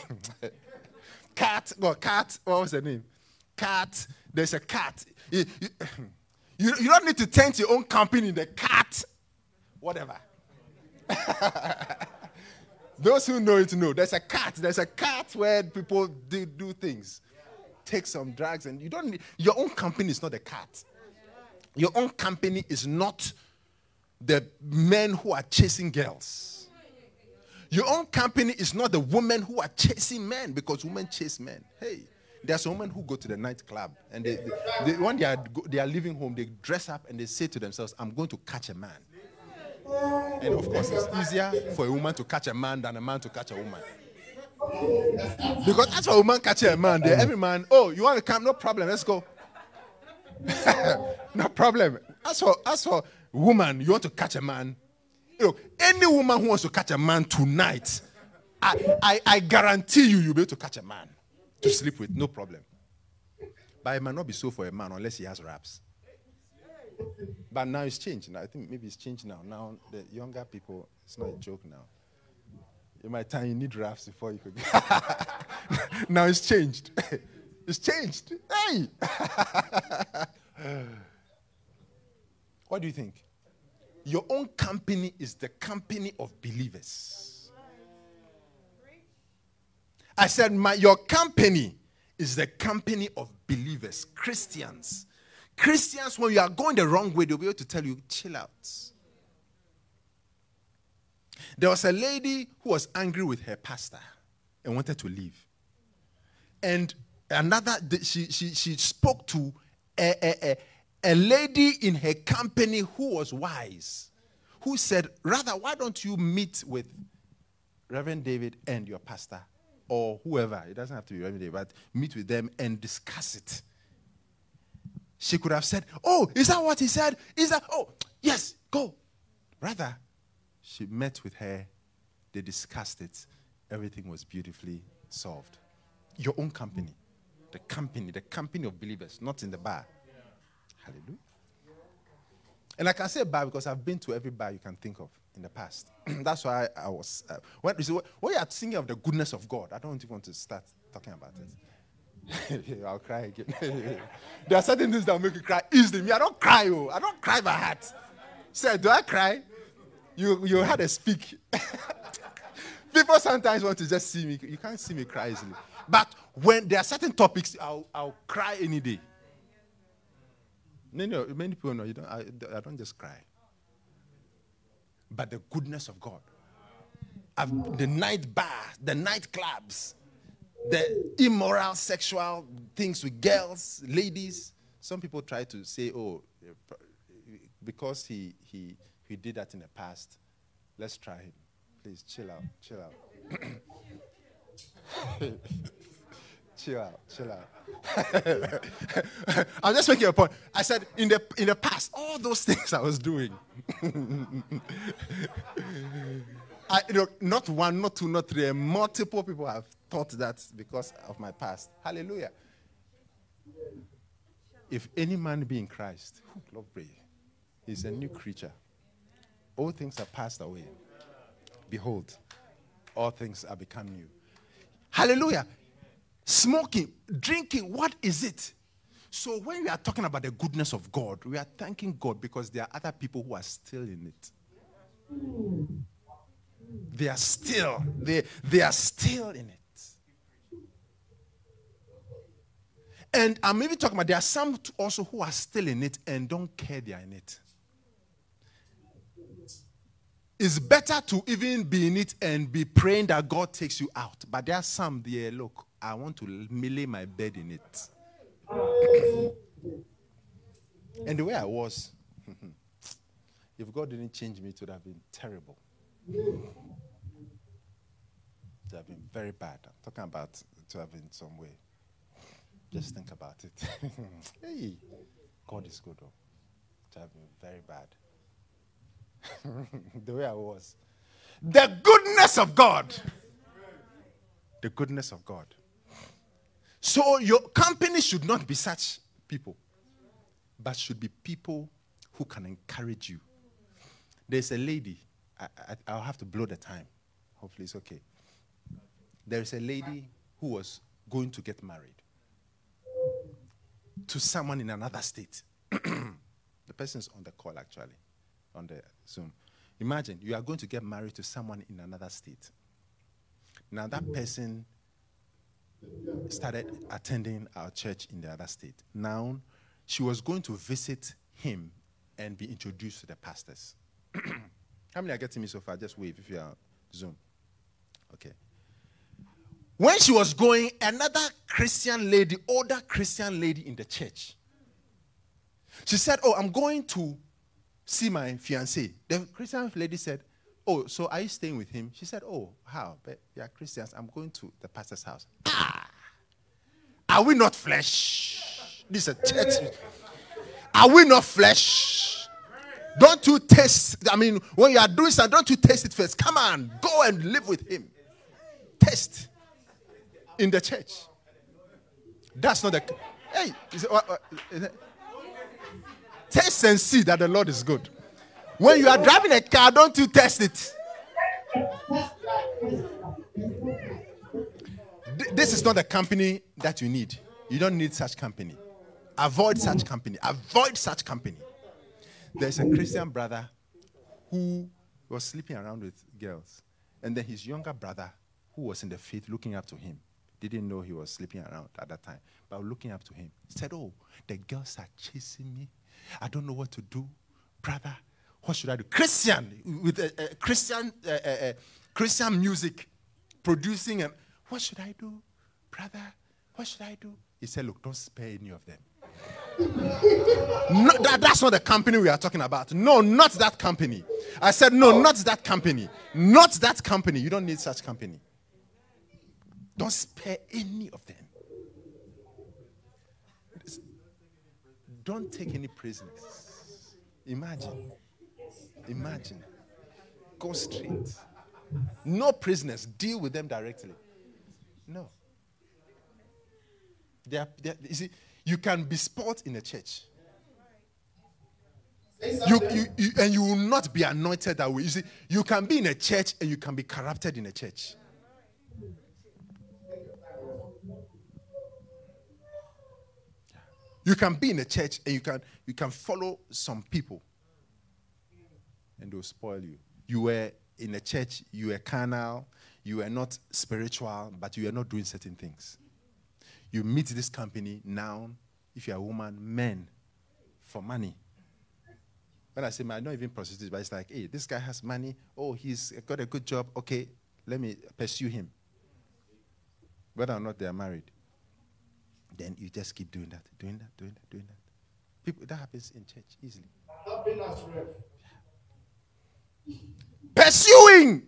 cat. Well, cat. What was the name? Cat. There's a cat. You, you, you, you don't need to tent your own company in the cat. Whatever. Those who know it know. There's a cat. There's a cat where people do, do things. Take some drugs, and you don't need, your own company is not a cat. Your own company is not the men who are chasing girls. Your own company is not the women who are chasing men because women chase men. Hey, there's women who go to the nightclub and they, they, they, when they are, they are leaving home, they dress up and they say to themselves, I'm going to catch a man. And of course, it's easier for a woman to catch a man than a man to catch a woman. Because as for a woman catching a man, there, every man, oh, you want to come? No problem, let's go. no problem. As for as for woman, you want to catch a man. Know, any woman who wants to catch a man tonight, I, I, I guarantee you, you'll be able to catch a man to sleep with, no problem. But it might not be so for a man unless he has raps. But now it's changed. I think maybe it's changed now. Now the younger people, it's not a joke now. In my time, you need raps before you could. now it's changed. it's changed. Hey. what do you think? Your own company is the company of believers. I said, my, your company is the company of believers, Christians. Christians, when you are going the wrong way, they'll be able to tell you, chill out. There was a lady who was angry with her pastor and wanted to leave. And another, she, she, she spoke to a, a, a, a lady in her company who was wise, who said, Rather, why don't you meet with Reverend David and your pastor or whoever? It doesn't have to be David, but meet with them and discuss it. She could have said, Oh, is that what he said? Is that, oh, yes, go. Rather, she met with her, they discussed it, everything was beautifully solved. Your own company, the company, the company of believers, not in the bar. Hallelujah. And I can say bar because I've been to every bar you can think of in the past. That's why I was. Uh, when, when you are thinking of the goodness of God, I don't even want to start talking about it. I'll cry again. there are certain things that make you cry easily. Me, I don't cry. Oh. I don't cry my heart. Say, do I cry? You, you had a speak. People sometimes want to just see me. You can't see me cry easily. But when there are certain topics, I'll, I'll cry any day. Many, many people know you don't, I, I don't just cry. But the goodness of God. I've, the night bar, the night clubs, the immoral sexual things with girls, ladies. Some people try to say, oh, because he, he, he did that in the past, let's try him. Please chill out, chill out. chill out, chill out. I'm just making a point. I said in the in the past, all those things I was doing. I, you know, not one, not two, not three, multiple people have thought that because of my past. Hallelujah. If any man be in Christ, glory, He's a new creature. All things have passed away. Behold, all things are become new. Hallelujah. Smoking, drinking, what is it? So when we are talking about the goodness of God, we are thanking God because there are other people who are still in it. They are still, they, they are still in it. And I'm maybe talking about there are some also who are still in it and don't care they are in it. It's better to even be in it and be praying that God takes you out. But there are some there, look, I want to lay my bed in it. and the way I was, if God didn't change me, it would have been terrible. It would have been very bad. I'm talking about to have been some way. Just think about it. hey, God is good, though. To have been very bad. the way I was. The goodness of God. The goodness of God. So your company should not be such people, but should be people who can encourage you. There's a lady, I, will have to blow the time. Hopefully, it's okay. There's a lady who was going to get married to someone in another state. the person's on the call, actually, on the Zoom. Imagine you are going to get married to someone in another state. Now, that person started attending our church in the other state. Now, she was going to visit him and be introduced to the pastors. How many are getting me so far? Just wave if you are Zoom. Okay. When she was going, another Christian lady, older Christian lady in the church, she said, Oh, I'm going to see my fiance. The Christian lady said, Oh, so are you staying with him? She said, Oh, how? But we are Christians. I'm going to the pastor's house. Ah! Are we not flesh? This is a church. Are we not flesh? Don't you taste? I mean, when you are doing something, don't you taste it first? Come on, go and live with him. Test in the church. That's not the. Hey, is it, uh, is it, and see that the Lord is good. When you are driving a car, don't you test it? This is not the company that you need. You don't need such company. Avoid such company. Avoid such company. There's a Christian brother who was sleeping around with girls, and then his younger brother, who was in the faith, looking up to him, didn't know he was sleeping around at that time, but looking up to him, said, "Oh, the girls are chasing me. I don't know what to do, brother. What should I do? Christian with a, a Christian uh, uh, Christian music, producing. A, what should I do, brother? What should I do?" He said, "Look, don't spare any of them." no, that, that's not the company we are talking about. No, not that company. I said, no, not that company. Not that company. You don't need such company. Don't spare any of them. Don't take any prisoners. Imagine. Imagine. Go straight. No prisoners. Deal with them directly. No. They are, they are, you see, you can be sport in a church. You, you, you, and you will not be anointed that way. You see, you can be in a church and you can be corrupted in a church. You can be in a church and you can you can follow some people and they'll spoil you. You were in a church, you were carnal, you were not spiritual, but you are not doing certain things. You meet this company now, if you're a woman, men for money. When I say man, not even prostitutes, but it's like, hey, this guy has money. Oh, he's got a good job. Okay, let me pursue him. Whether or not they are married. Then you just keep doing that, doing that, doing that, doing that. People, that happens in church easily. Pursuing.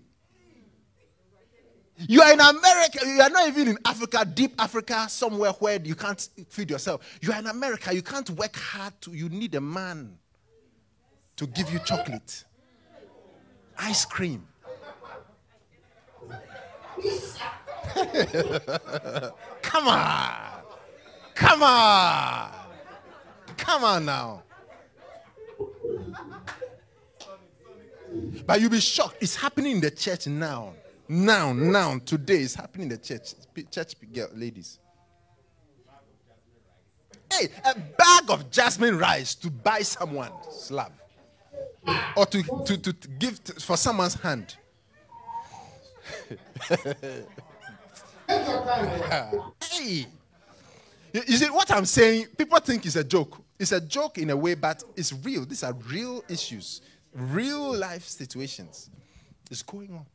You are in America. You are not even in Africa, deep Africa, somewhere where you can't feed yourself. You are in America. You can't work hard. To, you need a man to give you chocolate, ice cream. Come on. Come on. Come on now. But you'll be shocked. It's happening in the church now. Now, now, today, it's happening in the church. Church ladies. Hey, a bag of jasmine rice to buy someone slab. Or to, to, to give for someone's hand. hey. You see, what I'm saying, people think it's a joke. It's a joke in a way, but it's real. These are real issues, real life situations. is going on.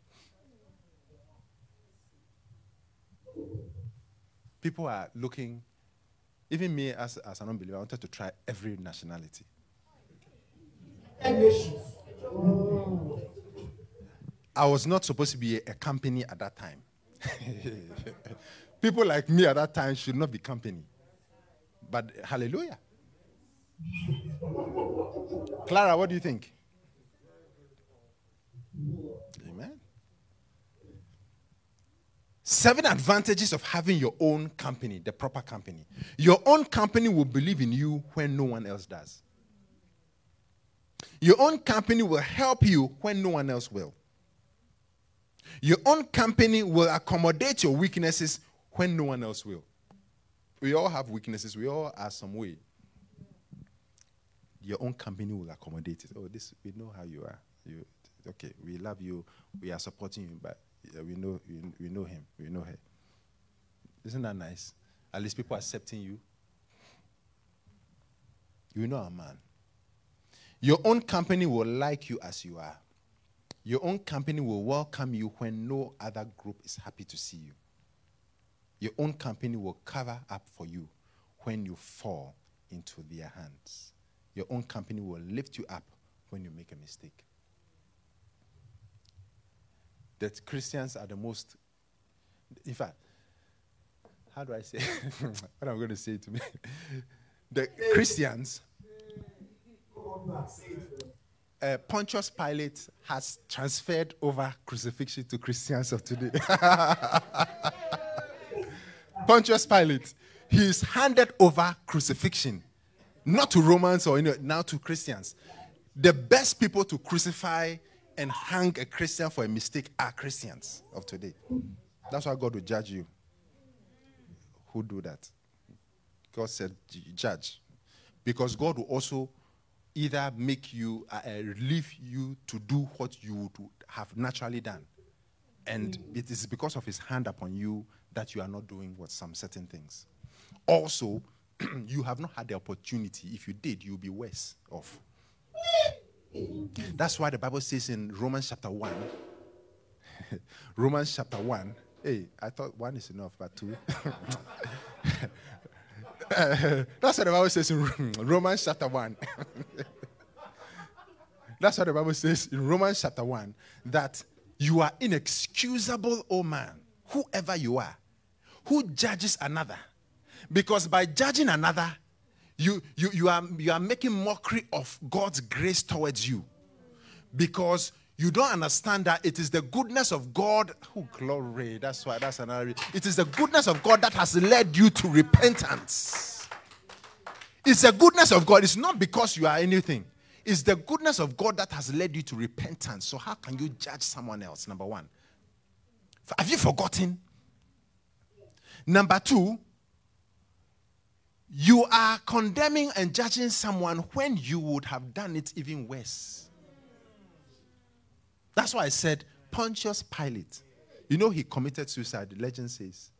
People are looking, even me as, as an unbeliever, I wanted to try every nationality. I was not supposed to be a, a company at that time. People like me at that time should not be company. But hallelujah. Clara, what do you think? Amen. Seven advantages of having your own company, the proper company. Your own company will believe in you when no one else does. Your own company will help you when no one else will. Your own company will accommodate your weaknesses when no one else will. We all have weaknesses, we all are some way. Your own company will accommodate it. Oh, this we know how you are. You okay, we love you, we are supporting you, but we know we, we know him, we know her. Isn't that nice? At least people accepting you. You know a man. Your own company will like you as you are. Your own company will welcome you when no other group is happy to see you. Your own company will cover up for you when you fall into their hands. Your own company will lift you up when you make a mistake. That Christians are the most, in fact, how do I say what I'm going to say to me? the Christians uh, Pontius Pilate has transferred over crucifixion to Christians of today. Pontius Pilate, he's handed over crucifixion, not to Romans or you know, now to Christians. The best people to crucify and hang a Christian for a mistake are Christians of today. That's why God will judge you. Who do that? God said, judge. Because God will also either make you, uh, uh, leave you to do what you would have naturally done. And it is because of his hand upon you that you are not doing what some certain things. Also, you have not had the opportunity. If you did, you'll be worse off. That's why the Bible says in Romans chapter 1, Romans chapter 1, hey, I thought one is enough, but two. that's what the Bible says in Romans chapter 1. that's what the Bible says in Romans chapter 1 that you are inexcusable, O man, whoever you are, who judges another. Because by judging another, you, you, you, are, you are making mockery of God's grace towards you. Because you don't understand that it is the goodness of God. Oh, glory. That's why that's another. It is the goodness of God that has led you to repentance. It's the goodness of God. It's not because you are anything. It's the goodness of God that has led you to repentance. So, how can you judge someone else? Number one. Have you forgotten? Number two, you are condemning and judging someone when you would have done it even worse. That's why I said Pontius Pilate. You know, he committed suicide, the legend says,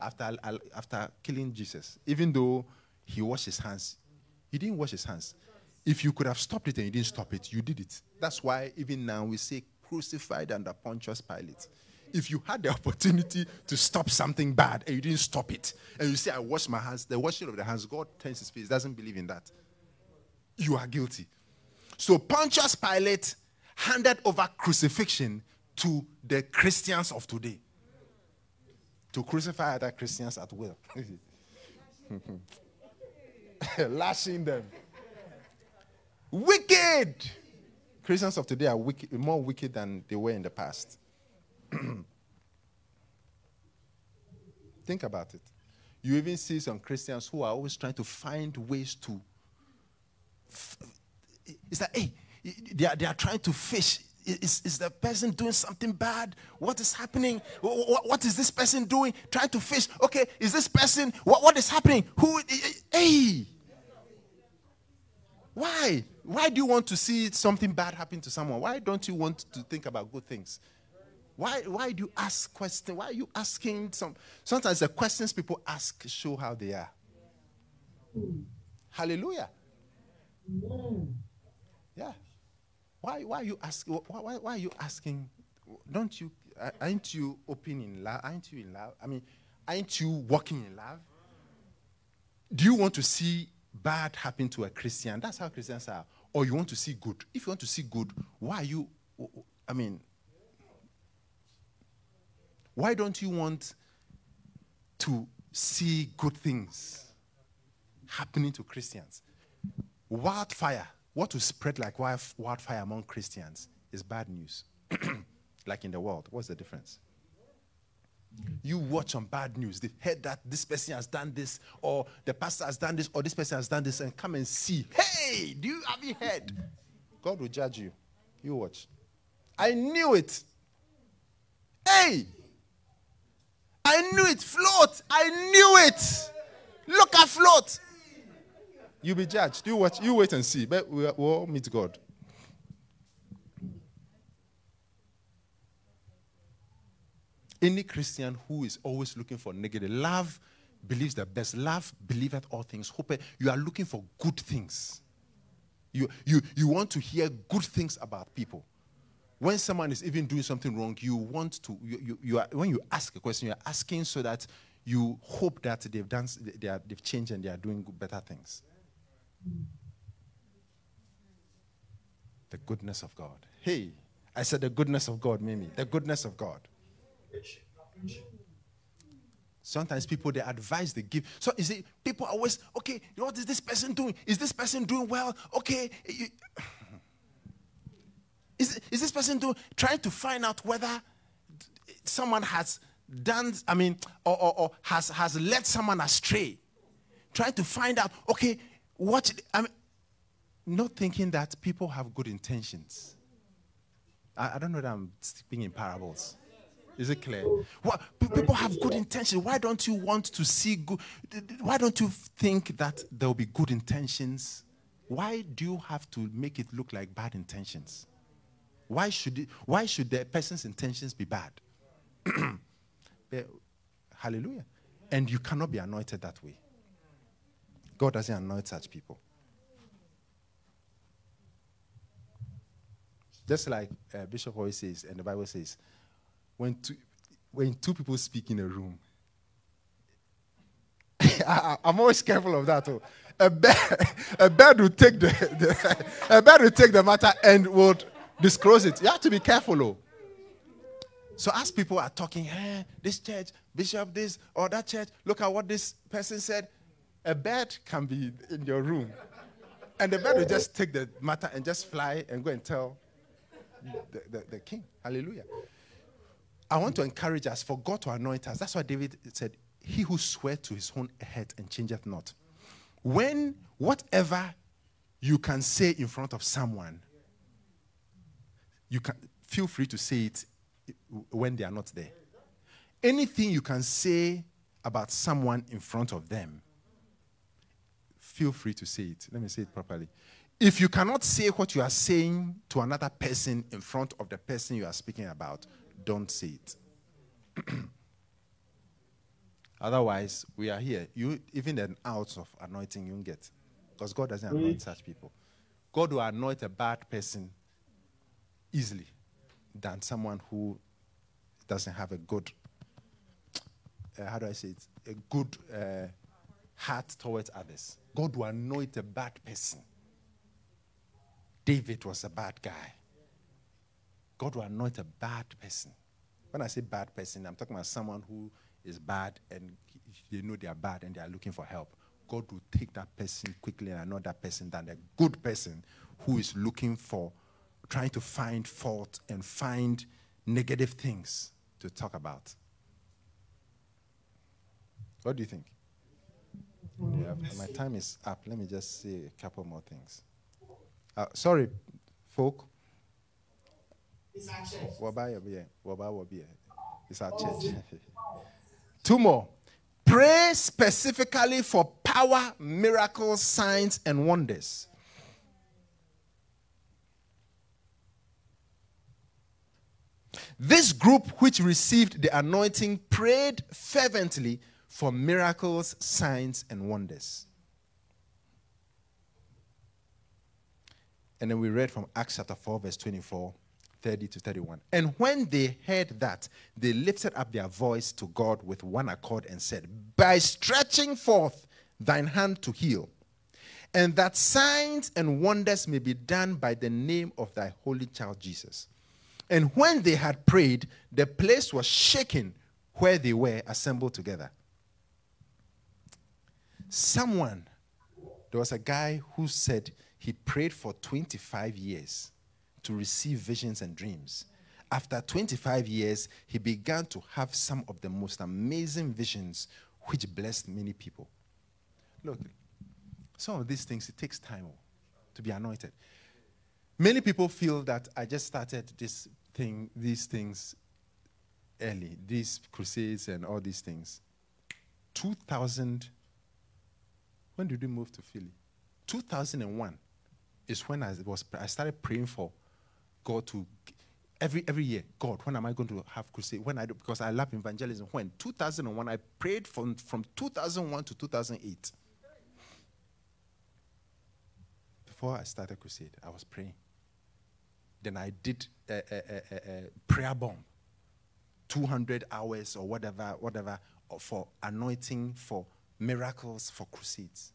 after, after killing Jesus. Even though he washed his hands, he didn't wash his hands. If you could have stopped it and you didn't stop it, you did it. That's why even now we say crucified under Pontius Pilate. If you had the opportunity to stop something bad and you didn't stop it, and you say, I wash my hands, the washing of the hands, God turns his face, doesn't believe in that. You are guilty. So Pontius Pilate handed over crucifixion to the Christians of today. To crucify other Christians at will. Lashing them. Wicked! Christians of today are wicked, more wicked than they were in the past. Think about it. You even see some Christians who are always trying to find ways to. F- it's like, hey, they are, they are trying to fish is, is the person doing something bad? What is happening? What, what is this person doing? Trying to fish. Okay, is this person, what, what is happening? Who, hey! Why? Why do you want to see something bad happen to someone? Why don't you want to think about good things? Why, why do you ask questions? Why are you asking some? Sometimes the questions people ask show how they are. Hallelujah. Yeah. Why, why are you asking? Why, why, are you asking? Don't you? Uh, aren't you open in love? Aren't you in love? I mean, aren't you walking in love? Do you want to see bad happen to a Christian? That's how Christians are. Or you want to see good? If you want to see good, why are you? I mean, why don't you want to see good things happening to Christians? Wildfire, what will spread like wildfire among Christians is bad news. like in the world. What's the difference? You watch on bad news. They've heard that this person has done this, or the pastor has done this, or this person has done this, and come and see. Hey, do you have you heard? God will judge you. You watch. I knew it. Hey, I knew it. Float. I knew it. Look at float. You'll be judged. You watch. You wait and see. But we'll, we'll meet God. Any Christian who is always looking for negative love believes the best. Love believeth all things. Hope you are looking for good things. You, you, you want to hear good things about people when someone is even doing something wrong, you want to, you, you, you are, when you ask a question, you're asking so that you hope that they've done, they are, they've changed and they are doing better things. The goodness of God. Hey, I said the goodness of God, Mimi. The goodness of God. Sometimes people they advise they give. So you see, people always okay. What is this person doing? Is this person doing well? Okay. You, is, is this person doing, trying to find out whether someone has done, I mean, or, or, or has, has led someone astray? Trying to find out, okay, what, I mean, not thinking that people have good intentions. I, I don't know that I'm speaking in parables. Is it clear? What, people have good intentions. Why don't you want to see good? Why don't you think that there will be good intentions? Why do you have to make it look like bad intentions? Why should, it, why should the person's intentions be bad? Hallelujah. And you cannot be anointed that way. God doesn't anoint such people. Just like uh, Bishop always says, and the Bible says, when two, when two people speak in a room, I, am always careful of that. Too. A bird, a bird will take the, the a bird will take the matter and would disclose it. You have to be careful, oh. So as people are talking, hey, eh, this church, bishop, this or that church, look at what this person said. A bird can be in your room. And the bird will just take the matter and just fly and go and tell the, the, the king. Hallelujah. I want to encourage us for God to anoint us. That's why David said, He who swears to his own head and changeth not. When whatever you can say in front of someone, you can feel free to say it when they are not there. Anything you can say about someone in front of them, feel free to say it. Let me say it properly. If you cannot say what you are saying to another person in front of the person you are speaking about, don't say it. Otherwise, we are here. You even an ounce of anointing you get. Because God doesn't anoint such people. God will anoint a bad person easily than someone who doesn't have a good, uh, how do I say it, a good uh, heart towards others. God will anoint a bad person. David was a bad guy. God will anoint a bad person. When I say bad person, I'm talking about someone who is bad and they know they are bad and they are looking for help. God will take that person quickly and anoint that person than a good person who is looking for trying to find fault and find negative things to talk about. What do you think? Yeah, my time is up. Let me just say a couple more things. Uh, sorry, folk. It's our church. Waba Yabiye. Waba Wabiye. It's our church. Two more. Pray specifically for power, miracles, signs, and wonders. This group, which received the anointing, prayed fervently for miracles, signs, and wonders. And then we read from Acts chapter 4, verse 24, 30 to 31. And when they heard that, they lifted up their voice to God with one accord and said, By stretching forth thine hand to heal, and that signs and wonders may be done by the name of thy holy child Jesus. And when they had prayed, the place was shaken where they were assembled together. Someone, there was a guy who said he prayed for 25 years to receive visions and dreams. After 25 years, he began to have some of the most amazing visions which blessed many people. Look, some of these things, it takes time oh, to be anointed. Many people feel that I just started this thing, these things early, these crusades and all these things. 2000, when did we move to Philly? 2001 is when I was I started praying for God to every every year. God, when am I going to have crusade? When I do, because I love evangelism. When 2001, I prayed from from 2001 to 2008. Before I started crusade, I was praying. Then I did a, a, a, a prayer bomb, 200 hours or whatever, whatever, for anointing, for miracles, for crusades.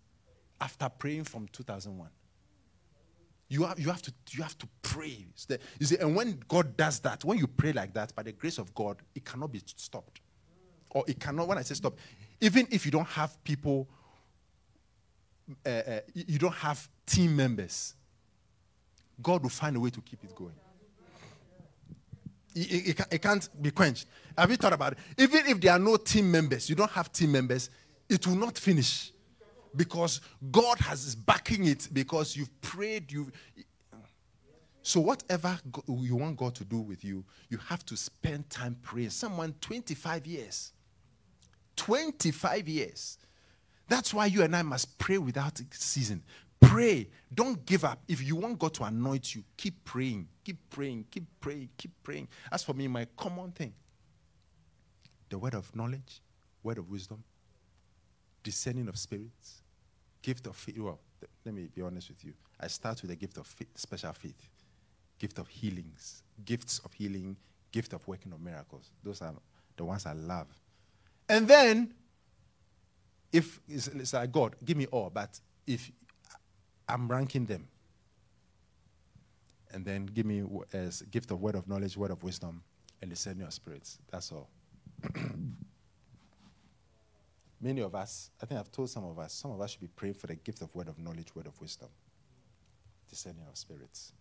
After praying from 2001. You have, you have to you have to pray. You see, and when God does that, when you pray like that, by the grace of God, it cannot be stopped. Or it cannot, when I say stop, even if you don't have people, uh, uh, you don't have team members, God will find a way to keep it going. It, it, it, can't be quenched. Have you thought about it? Even if there are no team members, you don't have team members, it will not finish because God has backing it because you've prayed. You. So whatever you want God to do with you, you have to spend time praying. Someone 25 years. 25 years. That's why you and I must pray without ceasing. Pray. Don't give up. If you want God to anoint you, keep praying. Keep praying. Keep praying. Keep praying. As for me, my common thing the word of knowledge, word of wisdom, discerning of spirits, gift of faith. Well, th- let me be honest with you. I start with the gift of faith, special faith, gift of healings, gifts of healing, gift of working of miracles. Those are the ones I love. And then, if it's, it's like God, give me all, but if I'm ranking them. And then give me as gift of word of knowledge, word of wisdom, and discerning of spirits. That's all. Many of us, I think I've told some of us, some of us should be praying for the gift of word of knowledge, word of wisdom, discerning of spirits.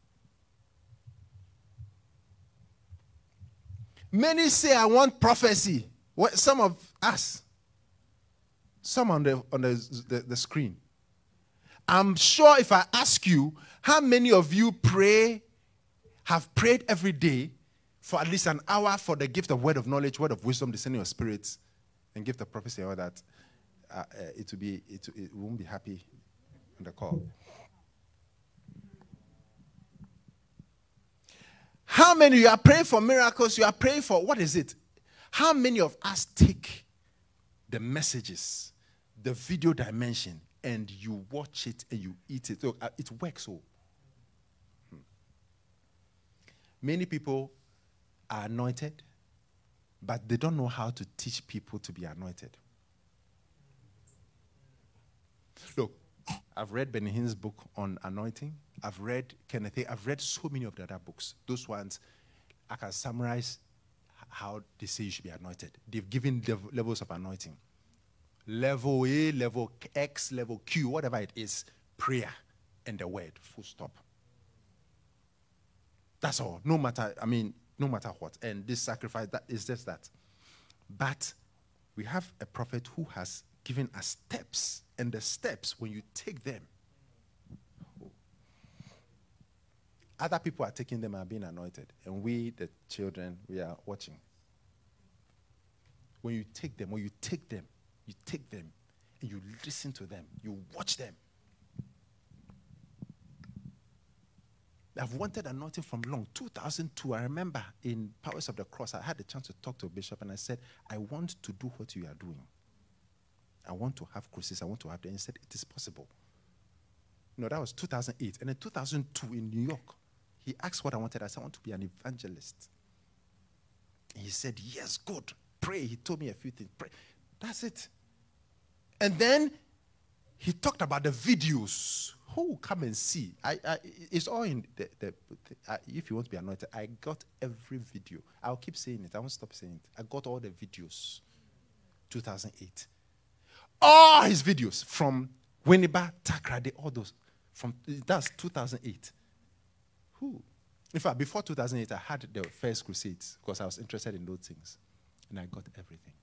Many say, I want prophecy. What, some of us, some on the on the, the, the screen, I'm sure if I ask you, how many of you pray, have prayed every day for at least an hour for the gift of word of knowledge, word of wisdom, discerning of spirits, and gift of prophecy, all that, uh, uh, it will be, it, it won't be happy on the call. How many you are praying for miracles? You are praying for what is it? How many of us take the messages, the video dimension, and you watch it and you eat it. Look, uh, it works so. Hmm. Many people are anointed, but they don't know how to teach people to be anointed. Look, I've read Benny Hinn's book on anointing. I've read Kenneth. I've read so many of the other books. Those ones, I can summarize how they say you should be anointed. They've given levels of anointing level A, level X, level Q, whatever it is, prayer and the word, full stop. That's all. No matter, I mean, no matter what. And this sacrifice, that is just that. But we have a prophet who has given us steps, and the steps, when you take them, Other people are taking them and being anointed. And we, the children, we are watching. When you take them, when you take them, you take them and you listen to them, you watch them. I've wanted anointing from long. 2002, I remember in Powers of the Cross, I had the chance to talk to a bishop and I said, I want to do what you are doing. I want to have crusades. I want to have them. He said, It is possible. No, that was 2008. And in 2002 in New York, he asked what I wanted. I said, I want to be an evangelist. And he said, Yes, good. Pray. He told me a few things. Pray. That's it. And then he talked about the videos. Who will come and see? I, I, it's all in the, the, uh, if you want to be anointed, I got every video. I'll keep saying it. I won't stop saying it. I got all the videos. 2008. All his videos from Winneba, Takoradi, all those. From that's 2008. Who? In fact, before 2008, I had the first crusades because I was interested in those things, and I got everything.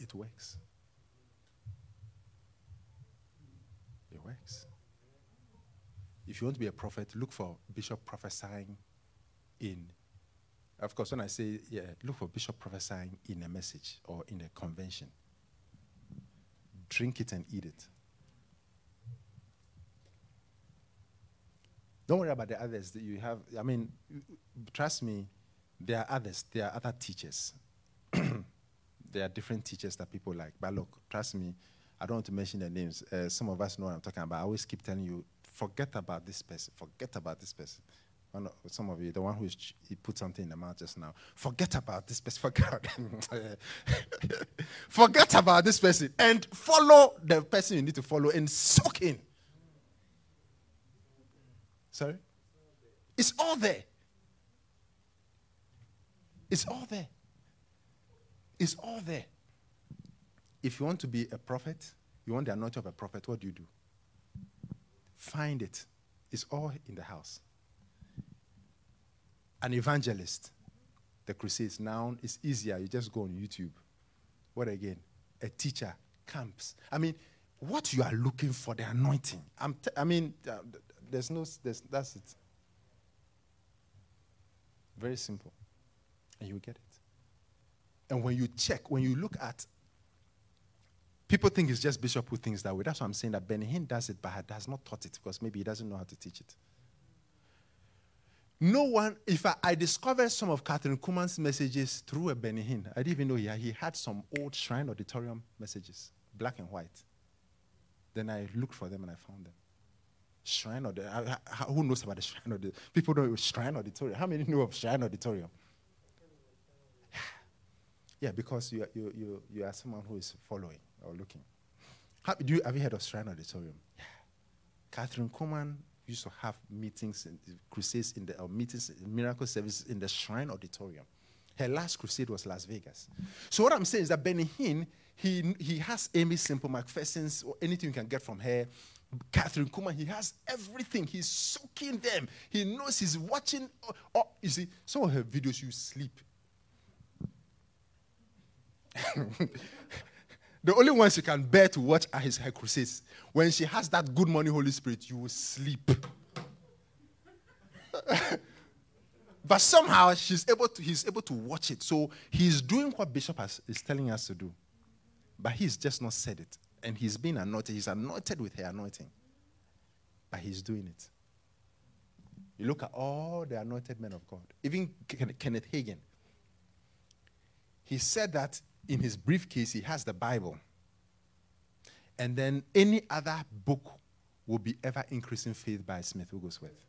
It works. It works. If you want to be a prophet, look for bishop prophesying in. Of course, when I say, yeah, look for bishop prophesying in a message or in a convention. Drink it and eat it. Don't worry about the others that you have. I mean, trust me, there are others. There are other teachers. There are different teachers that people like. But look, trust me, I don't want to mention their names. Uh, some of us know what I'm talking about. I always keep telling you, forget about this person. Forget about this person. Of, some of you, the one who he put something in the mouth just now. Forget about this person. Forget, forget about this person and follow the person you need to follow and soak in. Sorry? It's all there. It's all there. It's all there. If you want to be a prophet, you want the anointing of a prophet, what do you do? Find it. It's all in the house. An evangelist, the crusades now is easier. You just go on YouTube. What again? A teacher, camps. I mean, what you are looking for, the anointing. I'm t- i mean, uh, there's no, there's, that's it. Very simple. And you get it. And when you check, when you look at, people think it's just Bishop who thinks that way. That's why I'm saying that Benny Hinn does it, but has not taught it because maybe he doesn't know how to teach it. No one, if I, I discovered some of Kathryn Kuhlman's messages through a Benny Hinn, I didn't even know he had, he had some old shrine auditorium messages, black and white. Then I looked for them and I found them. Shrine auditorium. Who knows about the shrine auditorium? People know shrine auditorium. How many know of shrine auditorium? Yeah, because you are, you, you, you are someone who is following or looking. How, do you, have you heard of Shrine Auditorium? Yeah. Kathryn Kuhlman used to have meetings, and crusades in the or meetings, miracle services in the Shrine Auditorium. Her last crusade was Las Vegas. So what I'm saying is that Benny Hinn, he, he has Aimee Semple McPherson's or anything you can get from her. Kathryn Kuhlman, he has everything. He's soaking them. He knows he's watching. Oh, oh, you see, some of her videos you sleep. the only ones you can bear to watch are his her crusades. When she has that good morning Holy Spirit, you will sleep. but somehow she's able to, he's able to watch it. So he's doing what Bishop has, is telling us to do. But he's just not said it. And he's been anointed. He's anointed with her anointing. But he's doing it. You look at all the anointed men of God, even Kenneth Hagin. He said that in his briefcase, he has the Bible. And then any other book will be ever increasing faith by Smith Wigglesworth.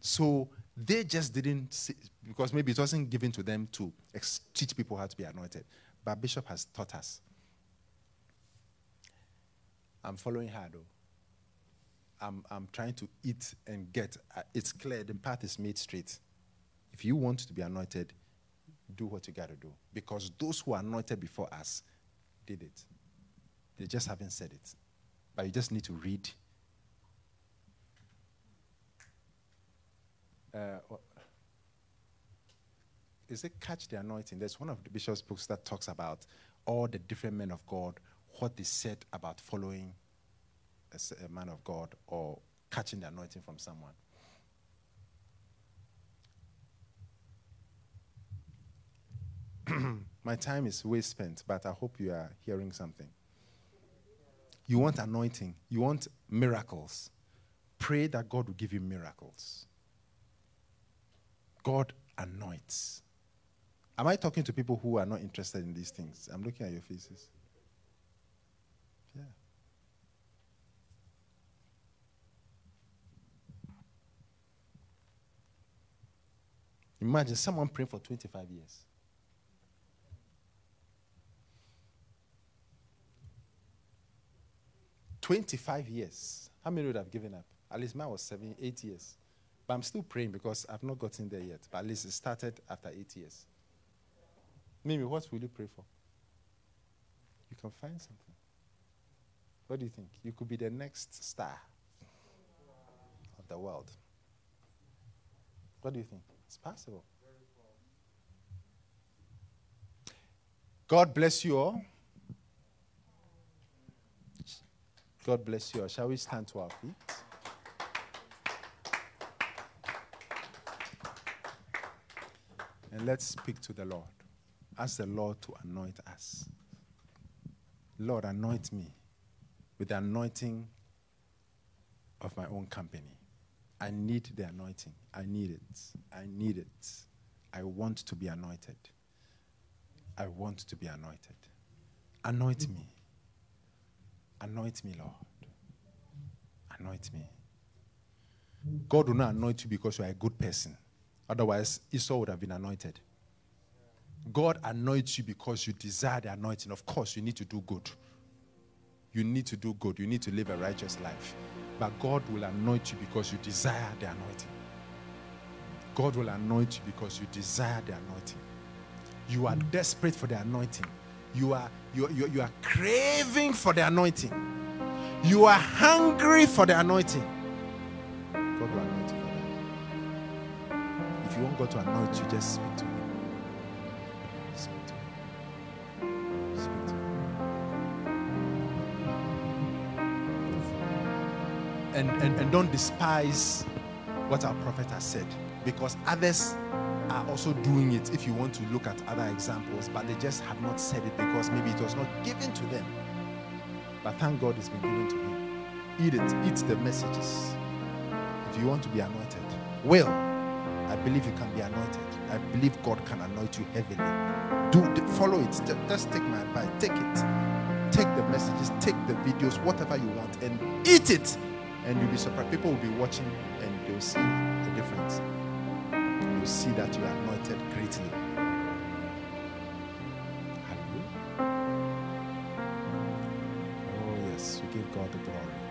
So they just didn't see, because maybe it wasn't given to them to ex- teach people how to be anointed. But Bishop has taught us. I'm following her though. I'm, I'm trying to eat and get. Uh, it's clear the path is made straight. If you want to be anointed, do what you got to do. Because those who are anointed before us did it. They just haven't said it. But you just need to read. Uh, is it Catch the Anointing? There's one of the bishop's books that talks about all the different men of God, what they said about following a, a man of God or catching the anointing from someone. My time is way spent, but I hope you are hearing something. You want anointing, you want miracles. Pray that God will give you miracles. God anoints. Am I talking to people who are not interested in these things? I'm looking at your faces. Yeah. Imagine someone praying for 25 years. Twenty-five years. How many would have given up? At least mine was seven, eight years. But I'm still praying because I've not gotten there yet. But at least it started after eight years. Mimi, what will you pray for? You can find something. What do you think? You could be the next star of the world. What do you think? It's possible. God bless you all. God bless you. Shall we stand to our feet? And let's speak to the Lord. Ask the Lord to anoint us. Lord, anoint me with the anointing of my own company. I need the anointing. I need it. I need it. I want to be anointed. I want to be anointed. Anoint me. Anoint me, Lord. Anoint me. God will not anoint you because you are a good person. Otherwise, Esau would have been anointed. God anoints you because you desire the anointing. Of course, you need to do good. You need to do good. You need to live a righteous life. But God will anoint you because you desire the anointing. God will anoint you because you desire the anointing. You are desperate for the anointing. You are, you, you, you are craving for the anointing. You are hungry for the anointing. God will anoint you for that. If you want God to anoint you, just speak to Him. Speak to Him. Speak to Him. And, and, and don't despise what our prophet has said because others are also doing it if you want to look at other examples, but they just have not said it because maybe it was not given to them. But thank God it's been given to him. Eat it, eat the messages. If you want to be anointed, well, I believe you can be anointed. I believe God can anoint you heavily. Do follow it. Just take my advice. Take it. Take the messages, take the videos, whatever you want, and eat it. And you'll be surprised. People will be watching and they'll see the difference you see that you are anointed greatly. Hallelujah. Oh, yes, we give God the glory.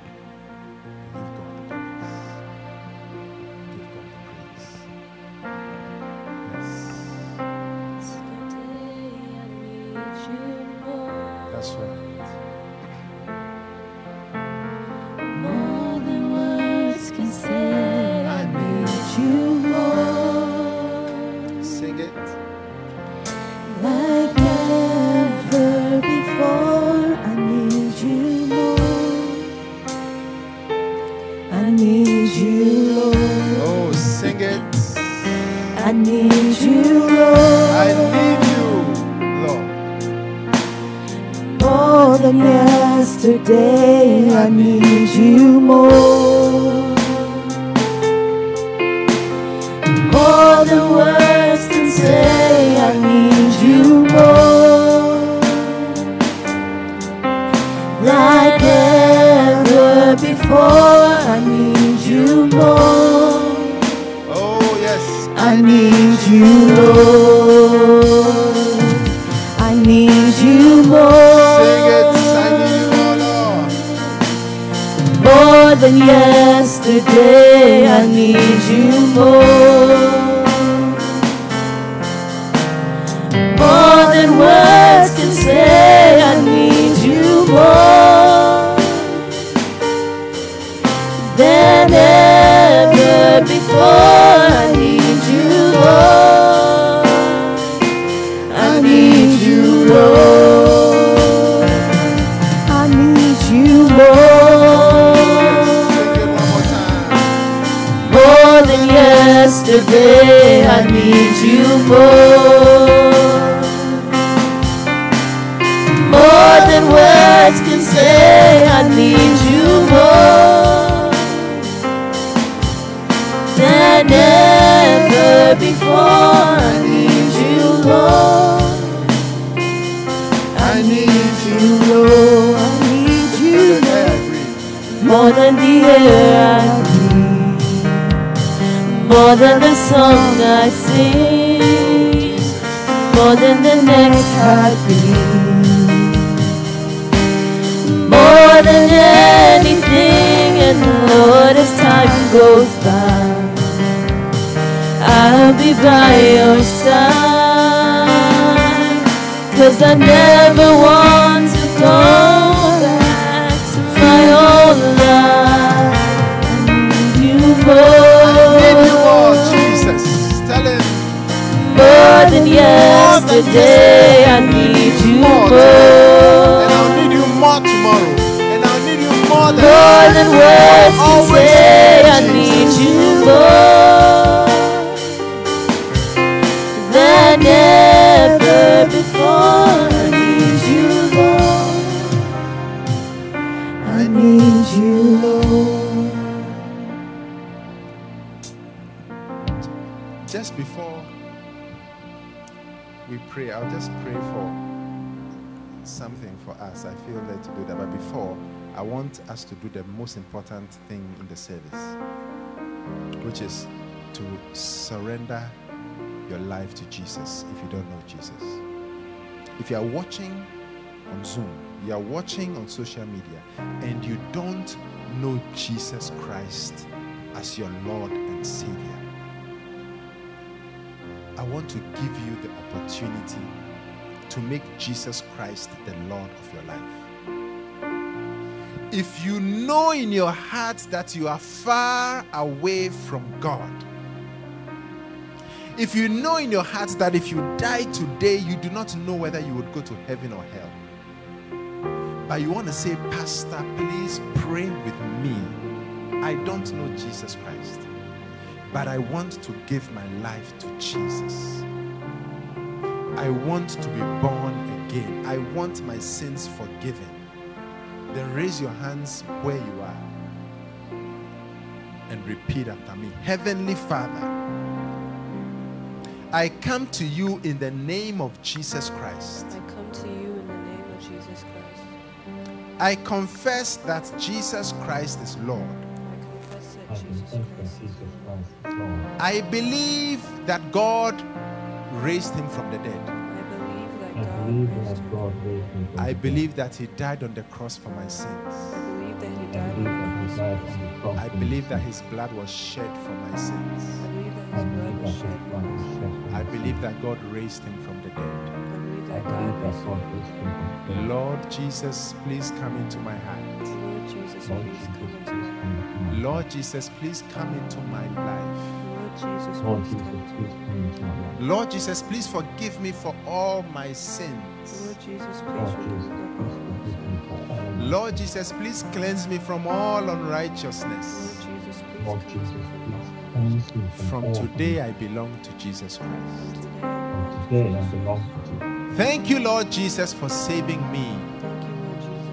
I need you, I need you, More than yesterday, I need you more. Than the air I breathe, more than the song I sing, more than the next heartbeat, more than anything. And Lord, as time goes by, I'll be by your side. Cause I never want to go than yesterday. I need you More. And I'll need you more tomorrow. And I'll need you more than more than words can say. I need you more than ever pray, I'll just pray for something for us. I feel led to do that. But before, I want us to do the most important thing in the service, which is to surrender your life to Jesus if you don't know Jesus. If you are watching on Zoom, you are watching on social media, and you don't know Jesus Christ as your Lord and Savior, I want to give you the opportunity to make Jesus Christ the Lord of your life. If you know in your heart that you are far away from God, if you know in your heart that if you die today, you do not know whether you would go to heaven or hell, but you want to say, Pastor, please pray with me. I don't know Jesus Christ but I want to give my life to Jesus. I want to be born again. I want my sins forgiven. Then raise your hands where you are and repeat after me Heavenly Father, I come to you in the name of Jesus Christ. I come to you in the name of Jesus Christ. I confess that Jesus Christ is Lord. I confess I that Jesus confess that Christ Jesus Christ is Lord. I believe that God raised him from the dead. I believe that God raised him. God raised him from I believe that he died on the cross for my sins. I believe that he I believe that he the on the cross. I believe that his blood was shed for my sins. I believe that his blood was shed his for blood my was sins. shed for I believe that God raised him from the dead. I believe I that believe God that raised him. raised him from the dead. Lord Jesus, please come into my heart. Lord Jesus, please come into my life. Lord Jesus, please come into my life. Lord Jesus, Lord please Jesus, come into please my come into my life. Lord Jesus, please forgive me for all my sins. Lord Jesus, please forgive Jesus, me for please all my forgive sins. me for all my Lord sins. Jesus, please cleanse me from all unrighteousness. Jesus, please Lord cleanse Jesus, me from please all cleanse me from From all today, I belong to Jesus Christ. today, I From belong to today, I Jesus belong Christ. to Jesus. Thank you, Lord Jesus, for saving me.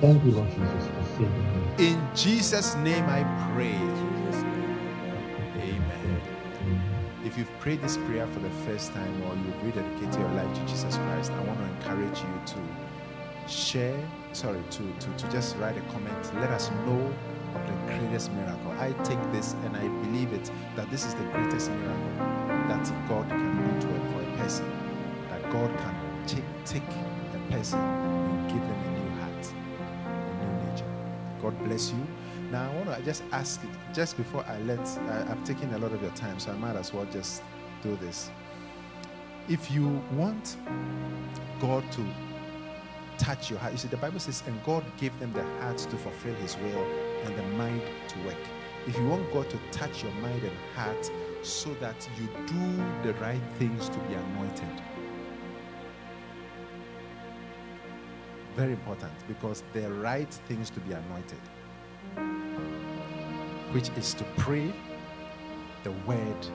Thank you, Lord Jesus. For saving me. For saving me. In Jesus' name I pray. In Jesus' name, I pray. Amen. If you've prayed this prayer for the first time or you've rededicated your life to Jesus Christ, I want to encourage you to share, sorry, to, to, to just write a comment. Let us know of the greatest miracle. I take this and I believe it that this is the greatest miracle that God can do to for a person. That God can take, take a person God bless you. Now, I want to just ask it just before I let, I, I've taken a lot of your time, so I might as well just do this. If you want God to touch your heart, you see, the Bible says, and God gave them the hearts to fulfill His will and the mind to work. If you want God to touch your mind and heart so that you do the right things to be anointed, very important because the right things to be anointed which is to pray the word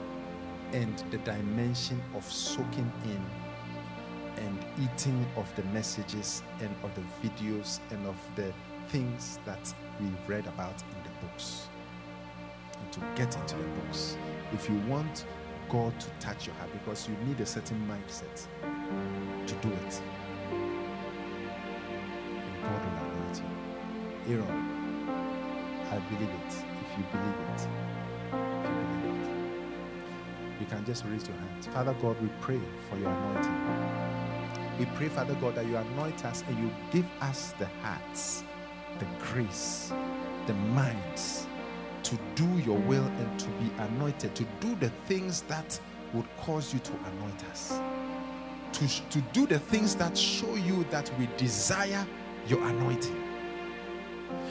and the dimension of soaking in and eating of the messages and of the videos and of the things that we've read about in the books. And to get into the books. If you want God to touch your heart, because you need a certain mindset to do it. Aaron, I believe it. If you believe it, if you believe it, you can just raise your hands. Father God, we pray for your anointing. We pray, Father God, that you anoint us and you give us the hearts, the grace, the minds to do your will and to be anointed, to do the things that would cause you to anoint us, to, to do the things that show you that we desire your anointing.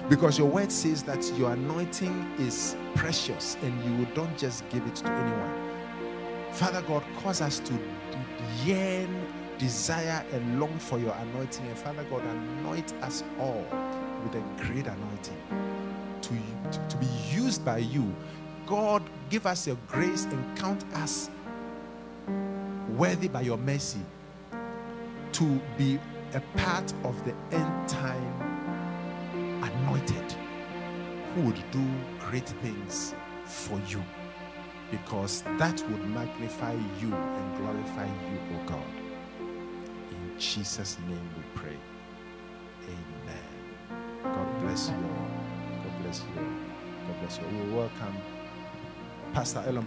Because your word says that your anointing is precious and you don't just give it to anyone. Father God, cause us to yearn, desire, and long for your anointing. And Father God, anoint us all with a great anointing to, to, to be used by you. God, give us your grace and count us worthy by your mercy to be a part of the end time anointed who would do great things for you because that would magnify you and glorify you, O God. In Jesus' name we pray. Amen. God bless you all. God bless you all. God bless you. all. We welcome Pastor Elon.